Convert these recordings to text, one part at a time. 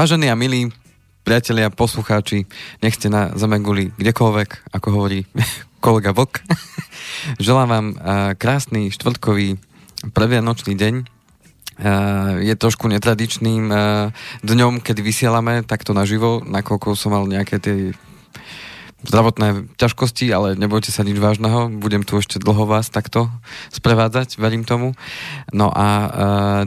Vážení a milí priatelia, poslucháči, nech ste na Zemeguli kdekoľvek, ako hovorí kolega Vlk. Želám vám uh, krásny štvrtkový previanočný deň. Uh, je trošku netradičným uh, dňom, keď vysielame takto naživo, nakoľko som mal nejaké tie zdravotné ťažkosti, ale nebojte sa nič vážneho, budem tu ešte dlho vás takto sprevádzať, verím tomu. No a uh,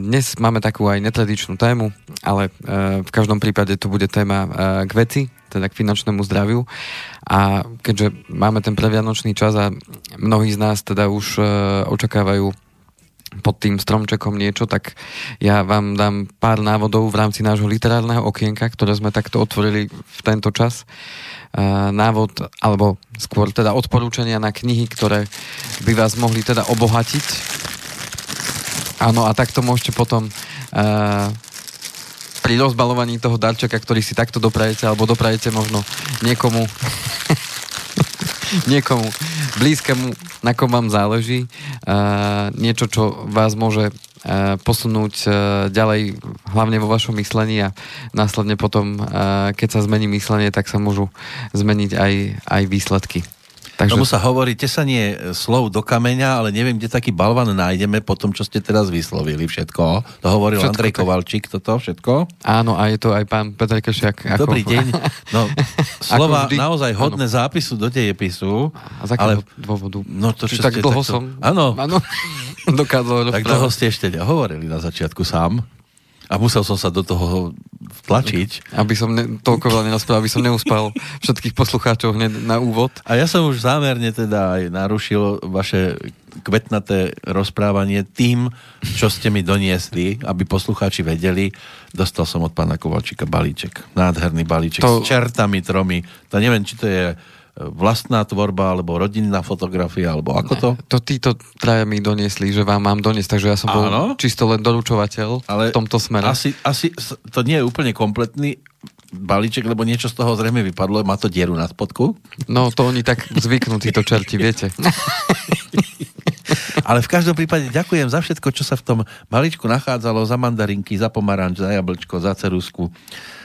dnes máme takú aj netradičnú tému, ale uh, v každom prípade to bude téma uh, k veci, teda k finančnému zdraviu. A keďže máme ten previanočný čas a mnohí z nás teda už uh, očakávajú pod tým stromčekom niečo, tak ja vám dám pár návodov v rámci nášho literárneho okienka, ktoré sme takto otvorili v tento čas. Návod, alebo skôr teda odporúčania na knihy, ktoré by vás mohli teda obohatiť. Áno, a takto môžete potom pri rozbalovaní toho darčeka, ktorý si takto doprajete, alebo doprajete možno niekomu niekomu blízkemu, na kom vám záleží, uh, niečo, čo vás môže uh, posunúť uh, ďalej, hlavne vo vašom myslení a následne potom, uh, keď sa zmení myslenie, tak sa môžu zmeniť aj, aj výsledky. Takže... Tomu sa hovorí tesanie slov do kameňa, ale neviem, kde taký balvan nájdeme po tom, čo ste teraz vyslovili všetko. To hovoril všetko Andrej tak... Kovalčík, toto všetko. Áno, a je to aj pán Petr Kešiak. Ako... Dobrý deň. No, slova vždy... naozaj hodné áno. zápisu do dejepisu. A z ale... dôvodu? No to, čo tak dlho takto... som... Áno. Áno. Dokázal tak dlho ste ešte hovorili na začiatku sám. A musel som sa do toho vtlačiť. Aby som ne, toľko veľa nenaspravil, aby som neuspal všetkých poslucháčov hneď na úvod. A ja som už zámerne teda aj narušil vaše kvetnaté rozprávanie tým, čo ste mi doniesli, aby poslucháči vedeli. Dostal som od pána Kovalčíka balíček. Nádherný balíček to... s čertami tromi. To neviem, či to je vlastná tvorba, alebo rodinná fotografia, alebo ako to? To títo traja mi doniesli, že vám mám doniesť, takže ja som bol Áno, čisto len doručovateľ ale v tomto smere. Asi, asi to nie je úplne kompletný balíček, lebo niečo z toho zrejme vypadlo, má to dieru na spodku. No to oni tak zvyknú, títo čerti, viete. Ale v každom prípade ďakujem za všetko, čo sa v tom balíčku nachádzalo, za mandarinky, za pomaranč, za jablčko, za cerusku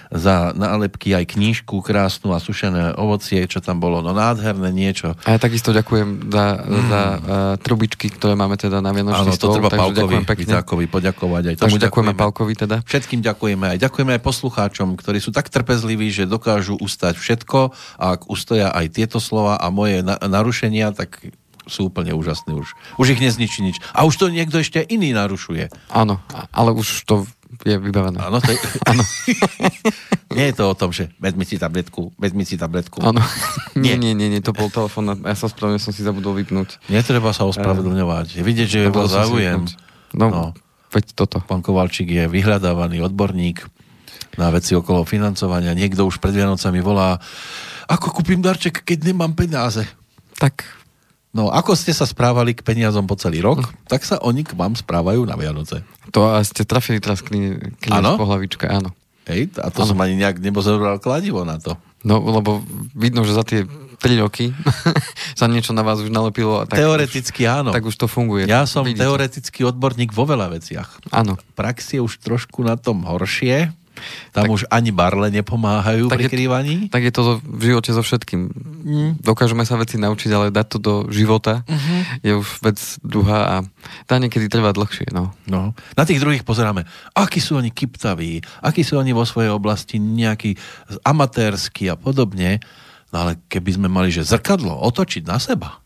za nálepky aj knížku krásnu a sušené ovocie, čo tam bolo, no nádherné niečo. A ja takisto ďakujem za, mm. za uh, trubičky, ktoré máme teda na Vianočný Áno, to treba Pálkovi Vitákovi poďakovať. Aj Tomu ďakujeme Pálkovi teda. Všetkým ďakujeme aj ďakujeme aj poslucháčom, ktorí sú tak trpezliví, že dokážu ustať všetko a ak ustoja aj tieto slova a moje na- narušenia, tak sú úplne úžasní už. Už ich nezničí nič. A už to niekto ešte iný narušuje. Áno, ale už to je vybavené. Áno, to je... Áno. nie je to o tom, že vezmi si tabletku, vezmi si tabletku. Áno. Nie. nie, nie, nie, to bol telefón, ja sa spravedlňujem, som si zabudol vypnúť. Netreba sa ospravedlňovať. Je vidieť, že je bol záujem. No, no, veď toto. Pán Kovalčík je vyhľadávaný odborník na veci okolo financovania. Niekto už pred Vianocami volá, ako kúpim darček, keď nemám peniaze. Tak No, ako ste sa správali k peniazom po celý rok, hm. tak sa oni k vám správajú na Vianoce. To a ste trafili teraz klient po hlavičke, áno. Hej, a to ano. som ani nejak nebozoroval kladivo na to. No, lebo vidno, že za tie 3 roky sa niečo na vás už nalepilo. A tak Teoreticky už, áno. Tak už to funguje. Ja som Vidíte. teoretický odborník vo veľa veciach. Áno. Prax je už trošku na tom horšie, tam tak, už ani barle nepomáhajú tak pri krývaní? Tak je to v živote so všetkým. Mm. Dokážeme sa veci naučiť, ale dať to do života mm-hmm. je už vec druhá a tá niekedy trvá dlhšie. No. No. Na tých druhých pozeráme, akí sú oni kyptaví, akí sú oni vo svojej oblasti nejakí amatérsky a podobne. No ale keby sme mali, že zrkadlo otočiť na seba,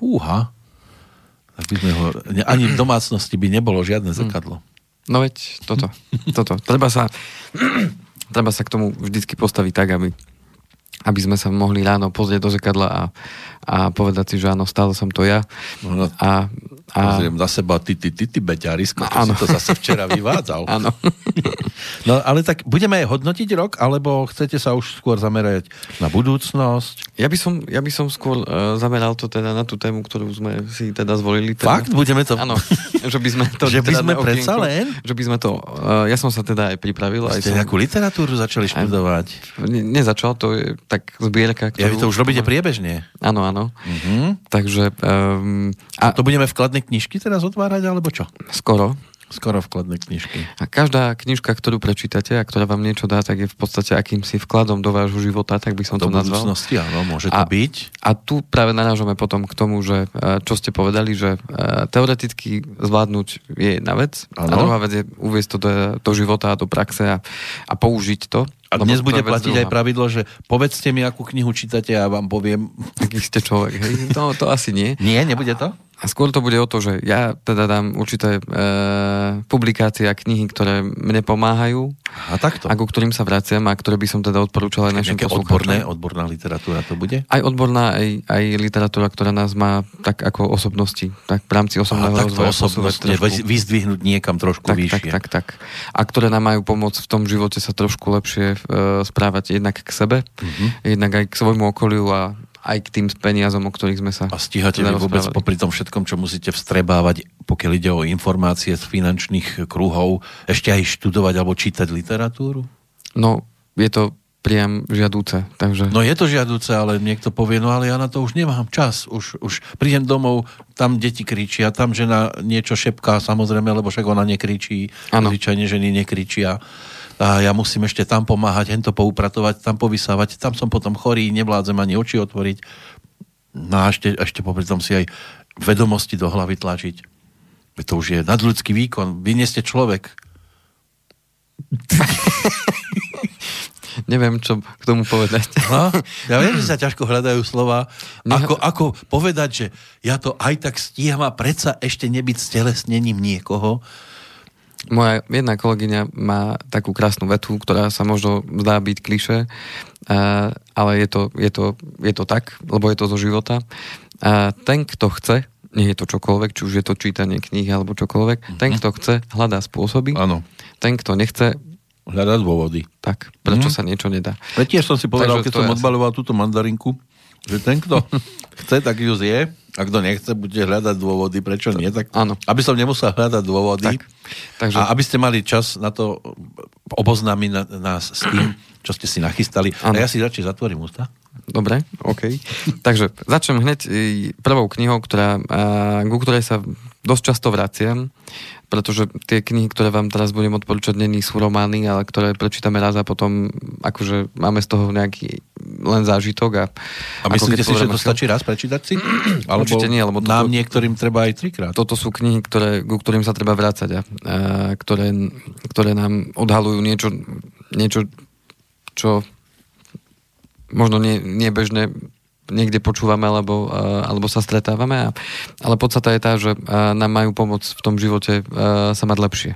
fúha, tak by sme ho, ani v domácnosti by nebolo žiadne zrkadlo. Mm. No veď, toto, toto. Treba sa, treba sa k tomu vždycky postaviť tak, aby, aby sme sa mohli ráno pozrieť do zrkadla a, a povedať si, že áno, stále som to ja. No. A, a... Pozriem na seba, ty, ty, ty, ty, beťarisko, to si to zase včera vyvádzal. Áno. no ale tak budeme aj hodnotiť rok, alebo chcete sa už skôr zamerať na budúcnosť? Ja by som, ja by som skôr uh, zameral to teda na tú tému, ktorú sme si teda zvolili. Teda. Fakt? Budeme to... Áno, že by sme to... že by teda sme predsa len? Že by sme to... Uh, ja som sa teda aj pripravil. Ste aj nejakú som, literatúru začali študovať? Ne, nezačal, to je tak zbierka, ktorú... Ja, vy to už robíte priebežne. Áno, áno. Uh-huh. Takže... Um, a... To budeme vkladné knižky teraz otvárať, alebo čo? Skoro. Skoro vkladné knižky. A každá knižka, ktorú prečítate a ktorá vám niečo dá, tak je v podstate akýmsi vkladom do vášho života, tak by som do to nazval. budúcnosti, áno, môže to A- byť. A tu práve narážame potom k tomu, že e, čo ste povedali, že e, teoreticky zvládnuť je jedna vec a Áno. druhá vec je uviezť to do, do života a do praxe a, a použiť to. A dnes bude platiť aj druhá. pravidlo, že povedzte mi, akú knihu čítate a ja vám poviem. Aký ste človek, hej? No, to asi nie. Nie, nebude to? A skôr to bude o to, že ja teda dám určité e, publikácie a knihy, ktoré mne pomáhajú A takto. a ku ktorým sa vraciam a ktoré by som teda odporúčal aj našim odborné, odborná literatúra to bude? Aj odborná, aj, aj literatúra, ktorá nás má tak ako osobnosti, tak v rámci A osobného takto rozvoja osobnostne vyzdvihnúť niekam trošku tak, tak, vyššie. tak, tak. A ktoré nám majú pomôcť v tom živote sa trošku lepšie e, správať jednak k sebe, Mhm. jednak aj k svojmu okoliu a aj k tým peniazom, o ktorých sme sa A stíhate vy vôbec popri tom všetkom, čo musíte vstrebávať, pokiaľ ide o informácie z finančných kruhov, ešte aj študovať alebo čítať literatúru? No, je to priam žiadúce, takže... No je to žiaduce, ale niekto povie, no ale ja na to už nemám čas. Už, už prídem domov, tam deti kričia, tam žena niečo šepká, samozrejme, lebo však ona nekričí. Áno. Zvyčajne ženy nekričia. A ja musím ešte tam pomáhať, hento poupratovať, tam povysávať, tam som potom chorý, nevládzem ani oči otvoriť. No a ešte, ešte popri tom si aj vedomosti do hlavy tlačiť. To už je nadľudský výkon. Vy nie ste človek. Neviem, čo k tomu povedať. No, ja viem, že sa ťažko hľadajú slova. Ne- Ako, ako povedať, že ja to aj tak stíham a predsa ešte nebyť stelesnením niekoho. Moja jedna kolegyňa má takú krásnu vetu, ktorá sa možno zdá byť kliše, ale je to, je, to, je to tak, lebo je to zo života. A ten, kto chce, nie je to čokoľvek, či už je to čítanie kníh alebo čokoľvek, ten, kto chce, hľadá spôsoby. Áno. Ten, kto nechce, Hľadať dôvody. tak prečo Mhm. sa niečo nedá. Veď tiež som si povedal, Takže keď som odbaloval túto mandarinku, že ten, kto chce, tak ju zje. A kto nechce, bude hľadať dôvody, prečo nie. Tak, Áno. Aby som nemusel hľadať dôvody. Tak. Takže, A aby ste mali čas na to oboznámiť na, nás s tým, čo ste si nachystali. Áno. A ja si radšej zatvorím ústa. Dobre, OK. Takže začnem hneď e, prvou knihou, ktorá, a, ku ktorej sa dosť často vraciam, pretože tie knihy, ktoré vám teraz budem odporúčať, není sú romány, ale ktoré prečítame raz a potom akože máme z toho nejaký len zážitok. A, A myslíte si, že to stačí raz prečítať si? Alebo Určite nie, lebo toto- nám niektorým treba aj trikrát. Toto sú knihy, ktoré, ku ktorým sa treba vrácať a, a ktoré, ktoré nám odhalujú niečo, niečo čo možno nie, nie bežne niekde počúvame alebo, a, alebo sa stretávame, a, ale podstata je tá, že a, nám majú pomôcť v tom živote a, sa mať lepšie.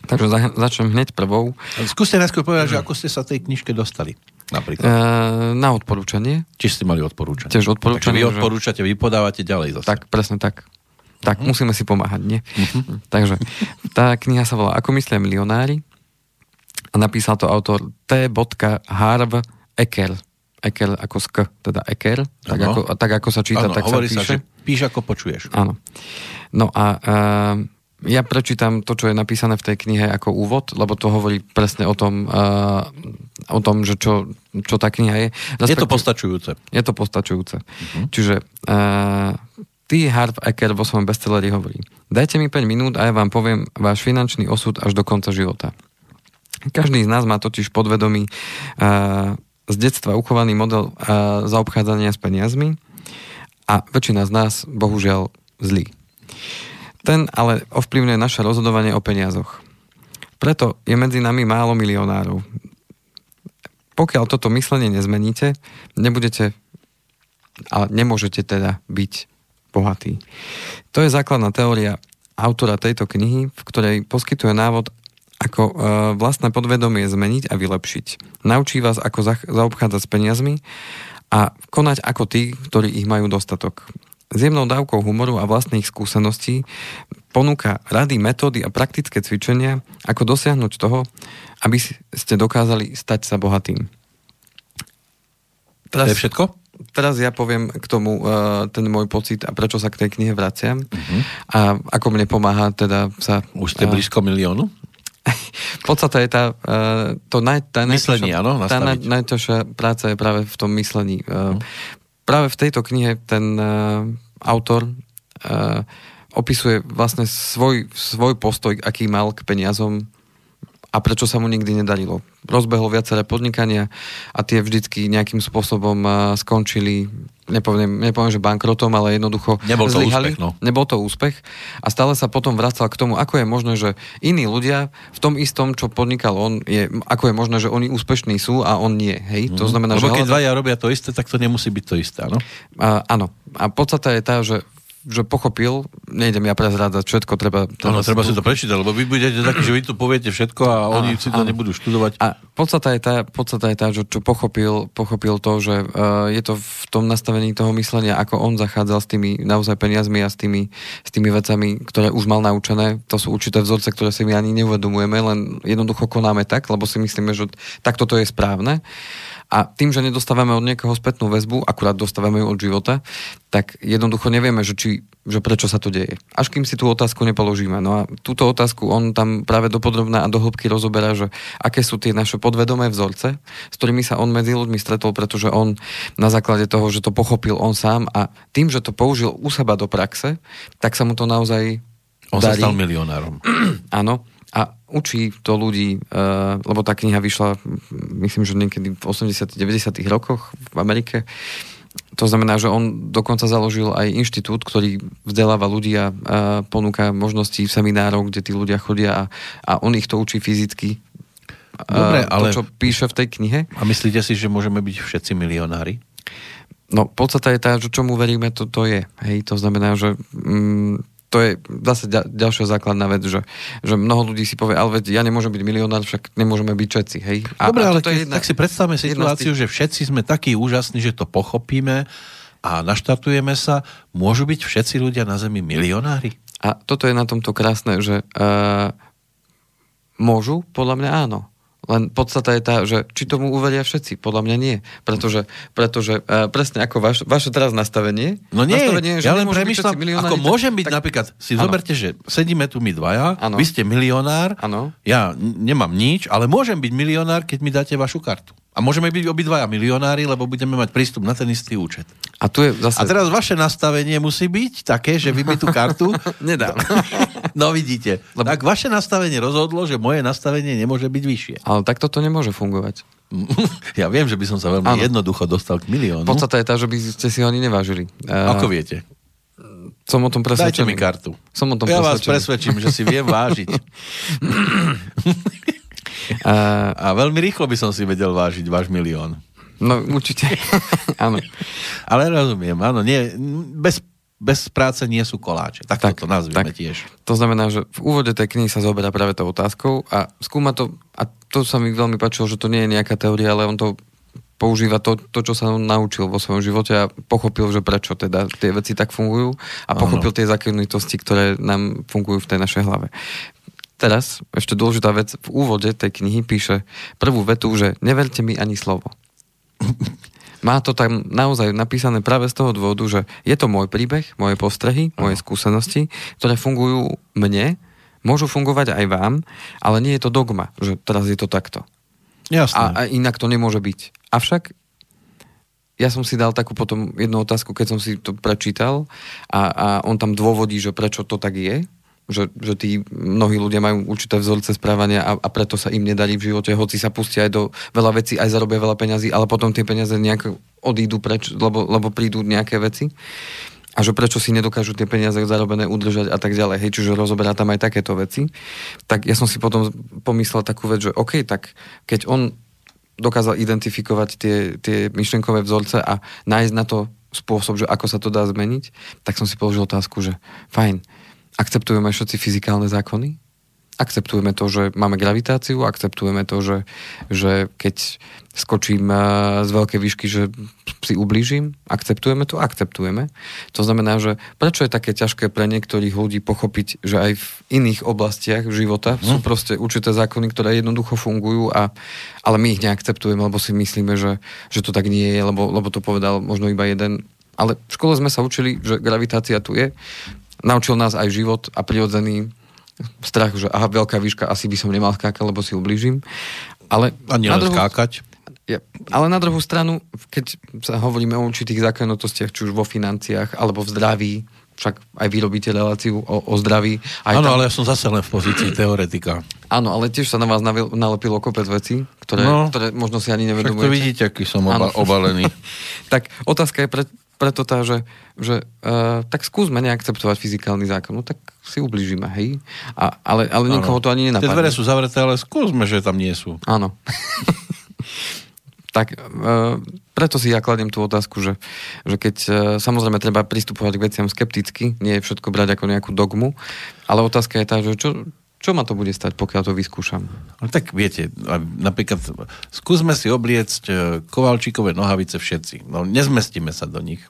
Takže za, začnem hneď prvou. Skúste najskôr povedať, že ako ste sa tej knižke dostali. Napríklad. E, na odporúčanie. Či ste mali odporúčanie. Tiež Takže odporúčanie. vy že- odporúčate, vy podávate ďalej zase. Tak, presne tak. Tak, Mhm. musíme si pomáhať, nie? Takže, tá kniha sa volá Ako myslia milionári a napísal to autor T. Harv Eker. Eker ako sk, teda Eker, tak ako, tak ako sa číta, Áno, tak sa hovorí sa, že píše. píš ako počuješ. Áno. No a uh, ja prečítam to, čo je napísané v tej knihe ako úvod, lebo to hovorí presne o tom, uh, o tom že čo, čo tá kniha je. Je to postačujúce. je to postačujúce. Mhm. Čiže uh, T. Harv Eker vo svojom bestselleri hovorí Dajte mi 5 minút a ja vám poviem váš finančný osud až do konca života. Každý z nás má totiž podvedomý uh, z detstva uchovaný model uh, zaobchádzania s peniazmi a väčšina z nás, bohužiaľ, zlý. Ten ale ovplyvňuje naše rozhodovanie o peniazoch. Preto je medzi nami málo milionárov. Pokiaľ toto myslenie nezmeníte, nebudete ale nemôžete teda byť bohatý. To je základná teória autora tejto knihy, v ktorej poskytuje návod, ako e, vlastné podvedomie zmeniť a vylepšiť. Naučí vás, ako za, zaobchádzať s peniazmi a konať ako tí, ktorí ich majú dostatok. S jemnou dávkou humoru a vlastných skúseností ponúka rady, metódy a praktické cvičenia, ako dosiahnuť toho, aby ste dokázali stať sa bohatým. To je všetko? teraz ja poviem k tomu uh, ten môj pocit a prečo sa k tej knihe vraciam Mhm. a ako mne pomáha teda sa... Už ste eh, blízko miliónu? Podstata je tá, uh, to naj, tá Myslenie, najťažšia- áno, Tá naj, najťažšia práca je práve v tom myslení. Mhm. Práve v tejto knihe ten uh, autor opisuje vlastne svoj, svoj postoj, aký mal k peniazom a prečo sa mu nikdy nedarilo. Rozbehol viaceré podnikania a tie vždycky nejakým spôsobom skončili, nepoviem, nepoviem že bankrotom, ale jednoducho Nebol to zlyhali. úspech, no. Nebol to úspech a stále sa potom vracal k tomu, ako je možné, že iní ľudia v tom istom, čo podnikal on, je, ako je možné, že oni úspešní sú a on nie. Hej? To znamená, Lebo že keď hľada- dvaja robia to isté, tak to nemusí byť to isté, áno? a, áno. A podstata je tá, že že pochopil, nejdem ja prezrádzať všetko, treba... Áno, treba si to prečítať, lebo vy budete takí, že vy tu poviete všetko a oni si to áno. nebudú študovať. A podstata je tá, podstata je tá že čo pochopil, pochopil to, že uh, je to v tom nastavení toho myslenia, ako on zachádzal s tými naozaj peniazmi a s tými, s tými vecami, ktoré už mal naučené. To sú určité vzorce, ktoré si my ani neuvedomujeme, len jednoducho konáme tak, lebo si myslíme, že takto to je správne. A tým, že nedostávame od niekoho spätnú väzbu, akurát dostávame ju od života, tak jednoducho nevieme, že, či, že prečo sa to deje. Až kým si tú otázku nepoložíme. No a túto otázku on tam práve dopodrobná a do hĺbky rozoberá, že aké sú tie naše podvedomé vzorce, s ktorými sa on medzi ľuďmi stretol, pretože on na základe toho, že to pochopil on sám a tým, že to použil u seba do praxe, tak sa mu to naozaj On sa darí. stal milionárom. Áno. A učí to ľudí, uh, lebo tá kniha vyšla, myslím, že niekedy v 80 90 rokoch v Amerike. To znamená, že on dokonca založil aj inštitút, ktorý vzdeláva ľudí a ponúka možnosti seminárov, kde tí ľudia chodia a, a on ich to učí fyzicky. Dobre, Uh, ale- To, čo píše v tej knihe. A myslíte si, že môžeme byť všetci milionári? No, podstata je tá, že čomu veríme, to, to je. Hej, to znamená, že mm, to je zase ďa, ďalšia základná vec, že, že mnoho ľudí si povie, ale veď ja nemôžem byť milionár, však nemôžeme byť všetci, hej. Dobre, ale toto je keď, tak si predstavme jedna situáciu, že všetci sme takí úžasní, že to pochopíme a naštartujeme sa. Môžu byť všetci ľudia na Zemi milionári? A toto je na tomto krásne, že uh, môžu, podľa mňa áno. Len podstata je tá, že či tomu uveria všetci, podľa mňa nie. Pretože, pretože uh, presne ako vaš, vaše teraz nastavenie, No nie, nastavenie že ja len premyšľam, ako môžem byť tak- napríklad, si Áno. zoberte, že sedíme tu my dvaja, Áno. vy ste milionár, Áno. ja nemám nič, ale môžem byť milionár, keď mi dáte vašu kartu. A môžeme byť obidvaja milionári, lebo budeme mať prístup na ten istý účet. A tu je zase... A teraz vaše nastavenie musí byť také, že vy mi tú kartu... Nedám. No vidíte. Lebo- Tak vaše nastavenie rozhodlo, že moje nastavenie nemôže byť vyššie. Ale takto to nemôže fungovať. Ja viem, že by som sa veľmi Áno. jednoducho dostal k miliónu. Podstata je tá, že by ste si ho ani nevážili. Uh, Ako viete? Som o tom presvedčený. Dajte mi kartu. Som o tom Ja vás presvedčený. presvedčím, že si viem vážiť. Uh, A veľmi rýchlo by som si vedel vážiť váš milión. no určite. Áno. Ale rozumiem, áno, nie, bez, bez práce nie sú koláče. Tak, Tak, to nazvime tak. tiež. To znamená, že v úvode tej knihy sa zoberá práve tou otázkou a skúma to, a to sa mi veľmi páčilo, že to nie je nejaká teória, ale on to používa to, to, čo sa naučil vo svojom živote a pochopil, že prečo teda tie veci tak fungujú a pochopil tie zákonitosti, ktoré nám fungujú v tej našej hlave. Teraz, ešte dôležitá vec, v úvode tej knihy píše prvú vetu, že neverte mi ani slovo. Má to tam naozaj napísané práve z toho dôvodu, že je to môj príbeh, moje postrehy, moje skúsenosti, ktoré fungujú mne, môžu fungovať aj vám, ale nie je to dogma, že teraz je to takto. Jasné. A, a inak to nemôže byť. Avšak ja som si dal takú potom jednu otázku, keď som si to prečítal a, a on tam dôvodí, že prečo to tak je, že, že tí mnohí ľudia majú určité vzorce správania a, a preto sa im nedarí v živote, hoci sa pustia aj do veľa vecí, aj zarobia veľa peňazí, ale potom tie peniaze nejak odídu preč, lebo, lebo prídu nejaké veci a že prečo si nedokážu tie peniaze zarobené udržať a tak ďalej. Hej, čiže rozoberá tam aj takéto veci. Tak ja som si potom pomyslel takú vec, že OK, tak keď on dokázal identifikovať tie, tie myšlenkové vzorce a nájsť na to spôsob, že ako sa to dá zmeniť, tak som si položil otázku, že fajn, akceptujeme všetci fyzikálne zákony? Akceptujeme to, že máme gravitáciu, akceptujeme to, že, že keď skočím eh, z veľkej výšky, že si ublížim, akceptujeme to, akceptujeme. To znamená, že prečo je také ťažké pre niektorých ľudí pochopiť, že aj v iných oblastiach života sú proste určité zákony, ktoré jednoducho fungujú, a, ale my ich neakceptujeme, lebo si myslíme, že, že to tak nie je, lebo, lebo to povedal možno iba jeden. Ale v škole sme sa učili, že gravitácia tu je. Naučil nás aj život a prirodzený strach, že aha, veľká výška, asi by som nemal skákať, lebo si ublížim. Ale A nie na len druhú- skákať. je, ale na druhú stranu, keď sa hovoríme o určitých zákonitostiach, či už vo financiách, alebo v zdraví, však aj vy robíte reláciu o, o zdraví. Áno, tam... ale ja som zase len v pozícii teoretika. Áno, ale tiež sa na vás nalepilo kopec veci, ktoré, no, ktoré možno si ani Však nevedomujete. to vidíte, aký som oba, obalený. tak otázka je pre, preto tá, že, že uh, tak skúsme neakceptovať fyzikálny zákon. No tak si ubližíme, hej? A, ale, ale nikoho to ani Tie nenapadne. dvere sú zavreté, ale skúsme, že tam nie sú. Áno. tak uh, preto si ja kladiem tú otázku, že, že keď uh, samozrejme treba pristupovať k veciam skepticky, nie je všetko brať ako nejakú dogmu, ale otázka je tá, že čo, čo ma to bude stať, pokiaľ to vyskúšam? No tak viete, napríklad skúsme si obliecť e, kovalčíkové nohavice všetci. No nezmestíme sa do nich.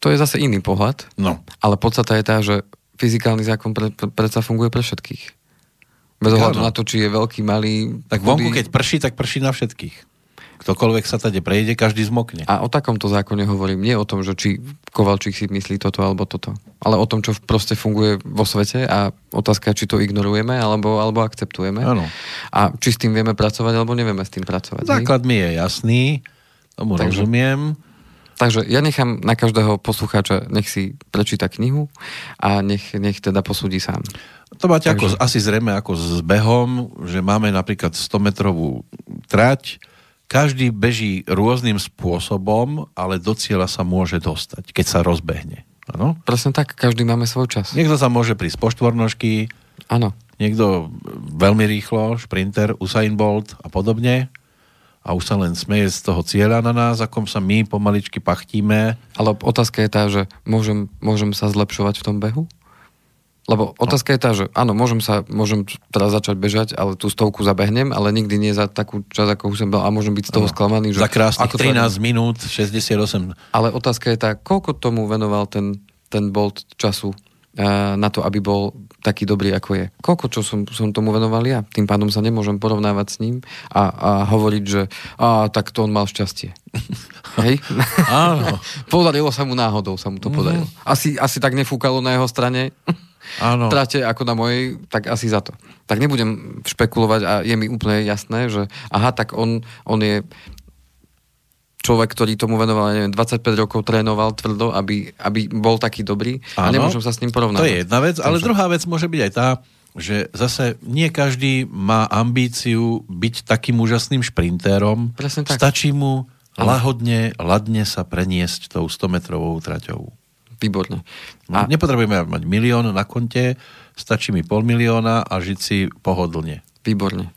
To je zase iný pohľad, No. ale podstata je tá, že fyzikálny zákon pre, pre, predsa funguje pre všetkých. Bez ohľadu na to, či je veľký, malý. Tak vonku, keď prší, tak prší na všetkých. Ktokoľvek sa tade prejde, každý zmokne. A o takomto zákone hovorím. Nie o tom, že či Kovalčík si myslí toto alebo toto. Ale o tom, čo proste funguje vo svete a otázka, či to ignorujeme alebo, alebo akceptujeme. Áno. A či s tým vieme pracovať alebo nevieme s tým pracovať. Základ mi je jasný, tomu Takže- rozumiem. Takže ja nechám na každého poslucháča, nech si prečíta knihu a nech, nech teda posúdi sám. To máte Takže- ako, asi zrejme ako s behom, že máme napríklad 100-metrovú trať, každý beží rôznym spôsobom, ale do cieľa sa môže dostať, keď sa rozbehne. Áno? Presne tak, každý máme svoj čas. Niekto sa môže prísť po štvornožky, Áno. niekto veľmi rýchlo, šprinter, Usain Bolt a podobne a už sa len smeje z toho cieľa na nás, akom sa my pomaličky pachtíme. Ale otázka je tá, že môžem, môžem sa zlepšovať v tom behu? Lebo otázka je tá, že áno, môžem sa, môžem teraz začať bežať, ale tú stovku zabehnem, ale nikdy nie za takú čas, ako som bol a môžem byť z toho sklamaný. Že Za krásnych ako to 13 minút, 68. Ale otázka je tá, koľko tomu venoval ten, ten Bolt času eh, na to, aby bol taký dobrý, ako je. Koľko čo som, som tomu venoval ja? Tým pádom sa nemôžem porovnávať s ním a, a hovoriť, že a, tak to on mal šťastie. Hej? Áno. Podarilo sa mu náhodou, sa mu to podarilo. Asi, asi tak nefúkalo na jeho strane Áno. trate ako na mojej, tak asi za to. Tak nebudem špekulovať a je mi úplne jasné, že aha, tak on, on je človek, ktorý tomu venoval, neviem, 25 rokov trénoval tvrdo, aby, aby bol taký dobrý a Áno. nemôžem sa s ním porovnať. To je jedna vec, ale druhá vec môže byť aj tá, že zase nie každý má ambíciu byť takým úžasným šprintérom. Presne tak. Stačí mu lahodne, ladne sa preniesť tou 100-metrovou traťou. Výborne. A... A Nepotrebujeme mať milión na konte, stačí mi pol milióna a žiť si pohodlne. výborne.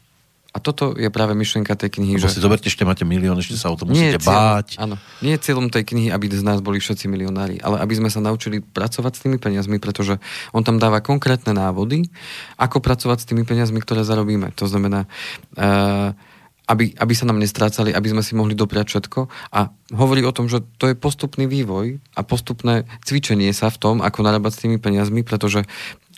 A toto je práve myšlienka tej knihy, Lebo že... si zoberte, ešte máte milión, ešte sa o to musíte cieľom, báť. Áno. Nie je cieľom tej knihy, aby z nás boli všetci milionári, ale aby sme sa naučili pracovať s tými peniazmi, pretože on tam dáva konkrétne návody, ako pracovať s tými peniazmi, ktoré zarobíme. To znamená, uh, aby, aby sa nám nestrácali, aby sme si mohli dopriať všetko a hovorí o tom, že to je postupný vývoj a postupné cvičenie sa v tom, ako narábať s tými peniazmi, pretože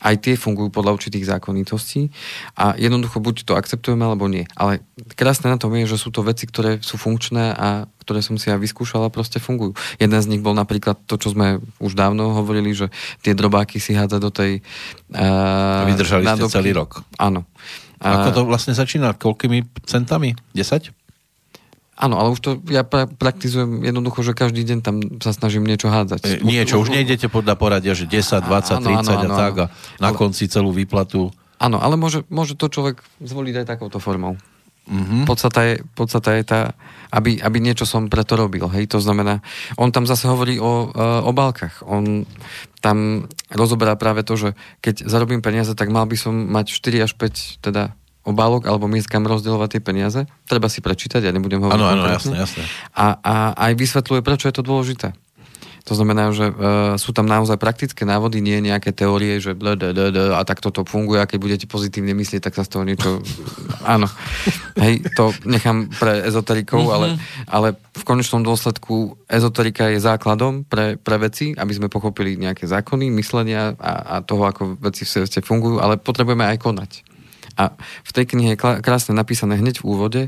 aj tie fungujú podľa určitých zákonitostí a jednoducho buď to akceptujeme alebo nie. Ale krásne na tom je, že sú to veci, ktoré sú funkčné a ktoré som si ja vyskúšal a proste fungujú. Jeden z nich bol napríklad to, čo sme už dávno hovorili, že tie drobáky si hádzať do tej... Uh, Vydržali ste celý rok. Áno. Ako to vlastne začína? Koľkými centami? 10? Áno, ale už to ja pra- praktizujem jednoducho, že každý deň tam sa snažím niečo hádzať. E, niečo, už nejdete podľa poradia, že 10, 20, Áno, 30 áno, áno, a tak a na konci celú výplatu. Áno, ale môže, môže to človek zvoliť aj takouto formou. Mhm. Podstata je, podstata je tá, aby, aby niečo som preto robil. Hej? To znamená, on tam zase hovorí o e, obálkach. On tam rozoberá práve to, že keď zarobím peniaze, tak mal by som mať 4 až 5 teda obálok alebo miest, kam rozdielovať tie peniaze. Treba si prečítať, ja nebudem hovoriť Áno, áno, jasné, jasné. A, a aj vysvetľuje, prečo je to dôležité. To znamená, že e, sú tam naozaj praktické návody, nie nejaké teórie, že ble, ble, ble, ble, a tak toto funguje a keď budete pozitívne myslieť, tak sa z toho niečo... Áno. Hej, to nechám pre ezoterikov, ale, ale v konečnom dôsledku ezoterika je základom pre, pre veci, aby sme pochopili nejaké zákony, myslenia a, a toho, ako veci v svete fungujú, ale potrebujeme aj konať. A v tej knihe je krásne napísané hneď v úvode,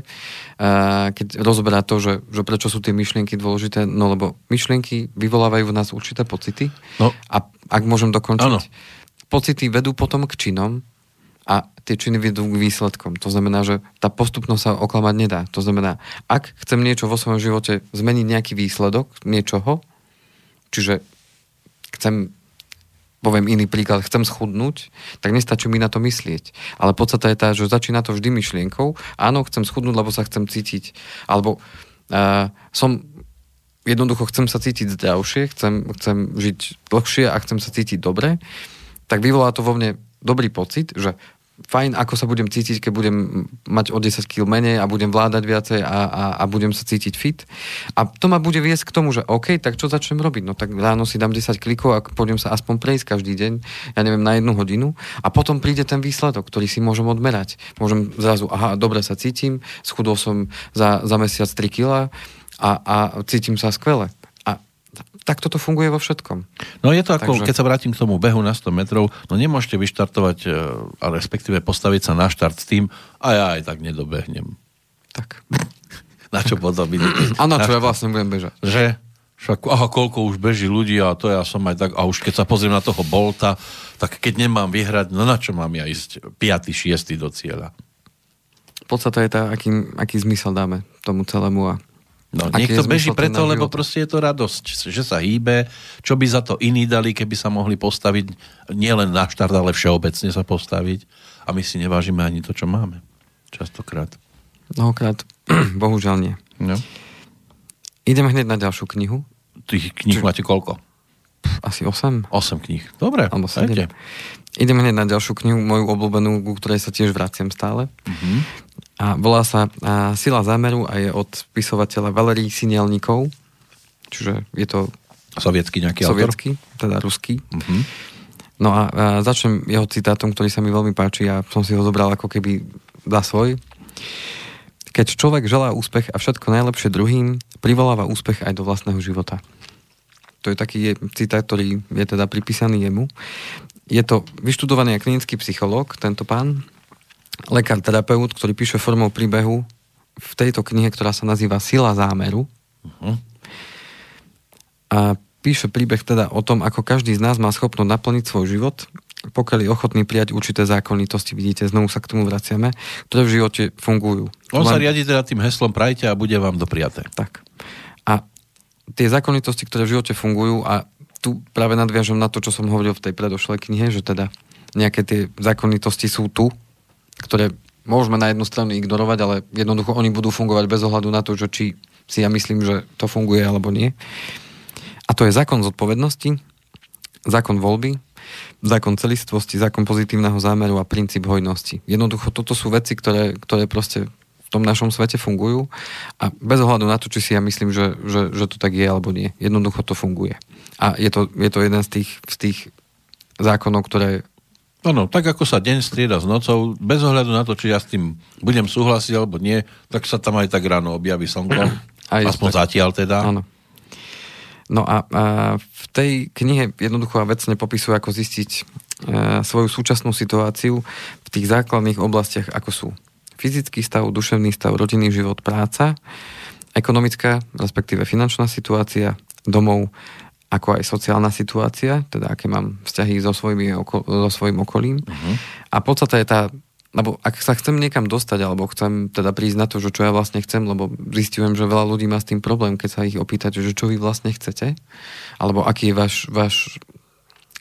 keď rozoberá to, že, že prečo sú tie myšlienky dôležité, no lebo myšlienky vyvolávajú v nás určité pocity No. a ak môžem dokončiť, Áno. pocity vedú potom k činom a tie činy vedú k výsledkom. To znamená, že tá postupnosť sa oklamať nedá. To znamená, ak chcem niečo vo svojom živote zmeniť nejaký výsledok niečoho, čiže chcem poviem iný príklad, chcem schudnúť, tak nestačí mi na to myslieť. Ale podstata je tá, že začína to vždy myšlienkou. Áno, chcem schudnúť, lebo sa chcem cítiť. Alebo uh, som jednoducho chcem sa cítiť zdravšie, chcem, chcem žiť dlhšie a chcem sa cítiť dobre, tak vyvolá to vo mne dobrý pocit, že fajn, ako sa budem cítiť, keď budem mať o 10 kg menej a budem vládať viacej a, a, a budem sa cítiť fit. A to ma bude viesť k tomu, že OK, tak čo začnem robiť? No tak ráno si dám 10 klikov a pôjdem sa aspoň prejsť každý deň, ja neviem, na jednu hodinu a potom príde ten výsledok, ktorý si môžem odmerať. Môžem zrazu, aha, dobre sa cítim, schudol som za, za mesiac 3 kg a, a cítim sa skvele tak toto funguje vo všetkom. No je to ako, Takže... keď sa vrátim k tomu behu na 100 metrov, no nemôžete vyštartovať, e, a respektíve postaviť sa na štart s tým, a ja aj tak nedobehnem. Tak. na čo potom Áno, čo ja vlastne budem bežať. Že? Však, aha, koľko už beží ľudí a to ja som aj tak, a už keď sa pozriem na toho Bolta, tak keď nemám vyhrať, no na čo mám ja ísť 5. 6. do cieľa? Podstata je tá, aký, aký zmysel dáme tomu celému a No, niekto beží preto, lebo proste je to radosť, že sa hýbe, čo by za to iní dali, keby sa mohli postaviť nielen na štart, ale všeobecne sa postaviť a my si nevážime ani to, čo máme. Častokrát. Mnohokrát, bohužiaľ nie. No. Ideme hneď na ďalšiu knihu. Tých knih Či... máte koľko? Asi 8. 8 kníh. Dobre, Alebo 7. Ideme hneď na ďalšiu knihu, moju obľúbenú, ku ktorej sa tiež vraciam stále. Uh-huh. A volá sa a, Sila zámeru a je od spisovateľa Valerí Sinielnikov, čiže je to sovietský nejaký sovietský, autor? teda ruský. Uh-huh. No a, a začnem jeho citátom, ktorý sa mi veľmi páči a som si ho zobral ako keby za svoj. Keď človek želá úspech a všetko najlepšie druhým, privoláva úspech aj do vlastného života. To je taký citát, ktorý je teda pripísaný jemu. Je to vyštudovaný klinický psychológ, tento pán, lekár, terapeut, ktorý píše formou príbehu v tejto knihe, ktorá sa nazýva Sila zámeru. Uh-huh. A píše príbeh teda o tom, ako každý z nás má schopnosť naplniť svoj život, pokiaľ je ochotný prijať určité zákonitosti, vidíte, znovu sa k tomu vraciame, ktoré v živote fungujú. On Len... sa riadi teda tým heslom prajte a bude vám dopriaté. Tak. A tie zákonitosti, ktoré v živote fungujú a tu práve nadviažem na to, čo som hovoril v tej predošlej knihe, že teda nejaké tie zákonitosti sú tu, ktoré môžeme na jednu stranu ignorovať, ale jednoducho oni budú fungovať bez ohľadu na to, že či si ja myslím, že to funguje alebo nie. A to je zákon zodpovednosti, zákon voľby, zákon celistvosti, zákon pozitívneho zámeru a princíp hojnosti. Jednoducho toto sú veci, ktoré, ktoré proste v tom našom svete fungujú a bez ohľadu na to, či si ja myslím, že, že, že to tak je alebo nie. Jednoducho to funguje. A je to, je to jeden z tých, z tých zákonov, ktoré Áno, tak ako sa deň strieda s nocou, bez ohľadu na to, či ja s tým budem súhlasiť alebo nie, tak sa tam aj tak ráno objaví slnko. Aj Aspoň tak. zatiaľ teda. Áno. No a, a v tej knihe jednoducho a vecne popisuje, ako zistiť e, svoju súčasnú situáciu v tých základných oblastiach, ako sú fyzický stav, duševný stav, rodinný život, práca, ekonomická, respektíve finančná situácia, domov, ako aj sociálna situácia, teda aké mám vzťahy so, svojimi, so svojim okolím. Uh-huh. A podstata je tá, lebo ak sa chcem niekam dostať, alebo chcem teda prísť na to, že čo ja vlastne chcem, lebo zistujem, že veľa ľudí má s tým problém, keď sa ich opýtate, že čo vy vlastne chcete, alebo aký je váš, váš,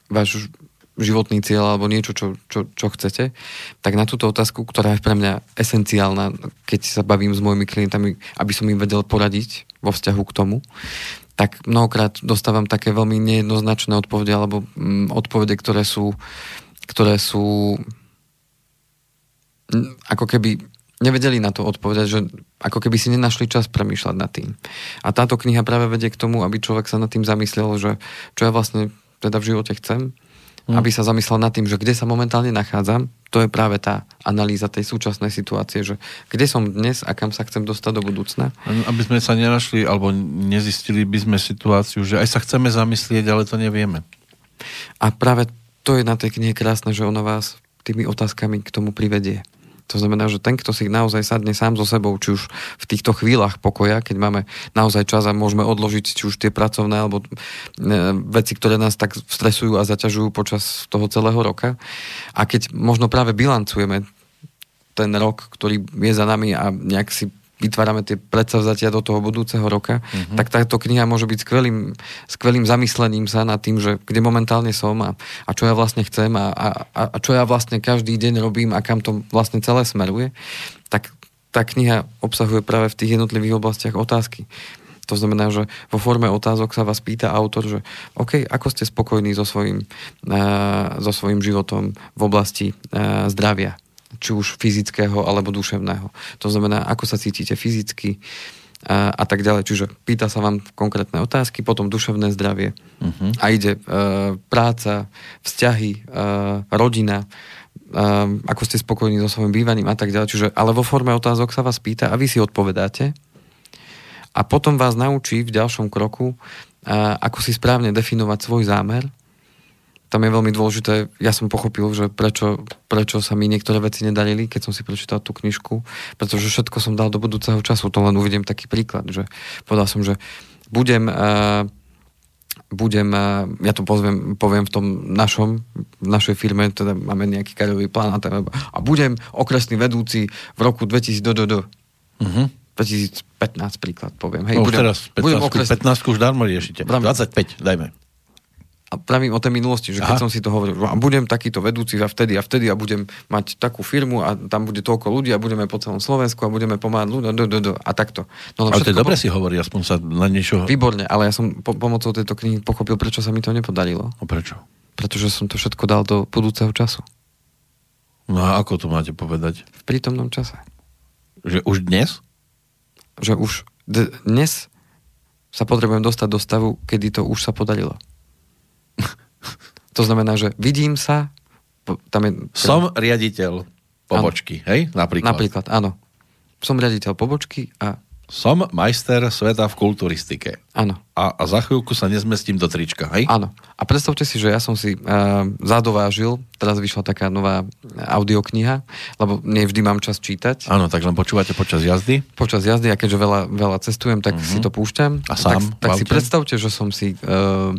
váš životný cieľ alebo niečo, čo, čo, čo chcete, tak na túto otázku, ktorá je pre mňa esenciálna, keď sa bavím s mojimi klientami, aby som im vedel poradiť vo vzťahu k tomu, tak mnohokrát dostávam také veľmi nejednoznačné odpovede alebo mm, odpovede, ktoré sú, ktoré sú ako keby nevedeli na to odpovedať, že ako keby si nenašli čas premýšľať nad tým. A táto kniha práve vedie k tomu, aby človek sa nad tým zamyslel, že čo ja vlastne teda v živote chcem hmm. aby sa zamyslel nad tým, že kde sa momentálne nachádzam, to je práve tá analýza tej súčasnej situácie, že kde som dnes a kam sa chcem dostať do budúcna. Aby sme sa nenašli alebo nezistili by sme situáciu, že aj sa chceme zamyslieť, ale to nevieme. A práve to je na tej knihe krásne, že ona vás tými otázkami k tomu privedie. To znamená, že ten, kto si naozaj sadne sám so sebou, či už v týchto chvíľach pokoja, keď máme naozaj čas a môžeme odložiť či už tie pracovné alebo e, veci, ktoré nás tak stresujú a zaťažujú počas toho celého roka. A keď možno práve bilancujeme ten rok, ktorý je za nami a nejak si vytvárame tie predsavzatia do toho budúceho roka, uh-huh. tak táto kniha môže byť skvelým, skvelým zamyslením sa nad tým, že kde momentálne som a, a čo ja vlastne chcem a, a, a čo ja vlastne každý deň robím a kam to vlastne celé smeruje, tak tá kniha obsahuje práve v tých jednotlivých oblastiach otázky. To znamená, že vo forme otázok sa vás pýta autor, že OK, ako ste spokojní so svojím, uh, so svojím životom v oblasti uh, zdravia či už fyzického alebo duševného. To znamená, ako sa cítite fyzicky a, a tak ďalej. Čiže pýta sa vám konkrétne otázky, potom duševné zdravie uh-huh. a ide e, práca, vzťahy, e, rodina, e, ako ste spokojní so svojím bývaním a tak ďalej. Čiže, ale vo forme otázok sa vás pýta a vy si odpovedáte a potom vás naučí v ďalšom kroku, e, ako si správne definovať svoj zámer tam je veľmi dôležité, ja som pochopil, že prečo, prečo sa mi niektoré veci nedarili, keď som si prečítal tú knižku, pretože všetko som dal do budúceho času, to len uvidím taký príklad, že povedal som, že budem, uh, budem, uh, ja to poviem, poviem v tom našom, v našej firme, teda máme nejaký kariový plán a, teda, a budem okresný vedúci v roku 2000 do, do, do. Uh-huh. 2015 príklad poviem. Hej, no, budem, teraz 15, budem okres... 15 už darmo riešite. 25, dajme a pravím o tej minulosti, že Aha. keď som si to hovoril, že budem takýto vedúci a vtedy a vtedy a budem mať takú firmu a tam bude toľko ľudí a budeme po celom Slovensku a budeme pomáhať ľuďom a takto. No, ale to je dobre po... si hovorí, aspoň sa na niečo... Výborne, ale ja som po, pomocou tejto knihy pochopil, prečo sa mi to nepodarilo. A prečo? Pretože som to všetko dal do budúceho času. No a ako to máte povedať? V prítomnom čase. Že už dnes? Že už dnes sa potrebujem dostať do stavu, kedy to už sa podarilo. To znamená, že vidím sa, tam je... Som riaditeľ pobočky, ano. hej? Napríklad. Napríklad, áno. Som riaditeľ pobočky a... Som majster sveta v kulturistike. Áno. A, a za chvíľku sa nezmestím do trička, hej? Áno. A predstavte si, že ja som si uh, zadovážil, teraz vyšla taká nová audiokniha, lebo nevždy mám čas čítať. Áno, tak len počúvate počas jazdy? Počas jazdy, a keďže veľa, veľa cestujem, tak uh-huh. si to púšťam. A sám? Tak, tak si predstavte, že som si... Uh,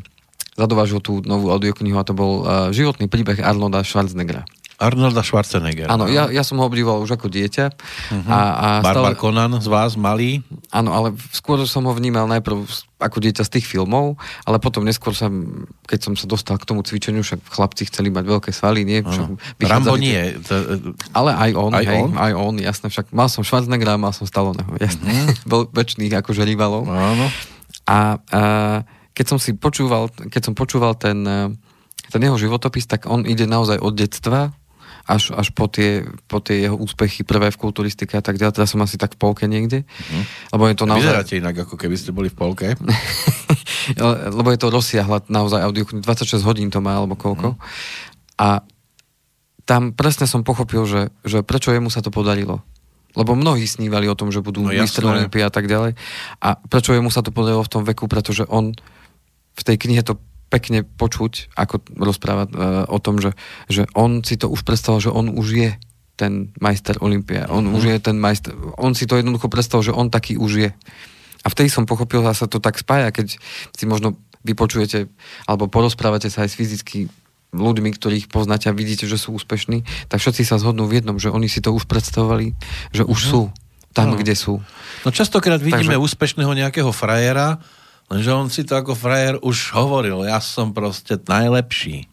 zadovážil tú novú audioknihu a to bol uh, životný príbeh Arnolda Schwarzeneggera. Arnolda Schwarzeneggera. Áno, ja, ja som ho obdivoval už ako dieťa. Uh-huh. A, a Barbar stále... Conan z vás, malý? Áno, ale skôr som ho vnímal najprv ako dieťa z tých filmov, ale potom neskôr sa, keď som sa dostal k tomu cvičeniu, však chlapci chceli mať veľké svaly, nie? Však Rambo nie. To... Ale aj on, aj hej, on? aj on, jasné, však mal som Schwarzeneggera, mal som Stalloneho, jasné. Uh-huh. Väčšných akože rivalov. Áno. A, a keď som si počúval, keď som počúval ten, eh, ten jeho životopis, tak on ide naozaj od detstva až, až po, tie, po tie jeho úspechy prvé v kulturistike a tak ďalej. Teraz som asi tak v polke niekde. Mm. Lebo je to naozaj... Vyzeráte inak, ako keby ste boli v polke. lebo je to rozsiahla naozaj audio, 26 hodín to má, alebo koľko. Mm. A tam presne som pochopil, že, že prečo jemu sa to podarilo. Lebo mnohí snívali o tom, že budú no. Olympia a tak ďalej. A prečo jemu sa to podarilo v tom veku? Pretože on v tej knihe to pekne počuť, ako rozpráva uh, o tom, že, že on si to už predstavil, že on už je ten majster Olympia. On mm. už je ten majster, on si to jednoducho predstavil, že on taký už je. A vtedy som pochopil, že sa to tak spája, keď si možno vypočujete alebo porozprávate sa aj s fyzicky ľuďmi, ktorých poznáte a vidíte, že sú úspešní, tak všetci sa zhodnú v jednom, že oni si to už predstavovali, že už mm. sú tam, no. kde sú. No častokrát vidíme Takže... úspešného nejakého frajera, Lenže on si to ako frajer už hovoril, ja som proste najlepší.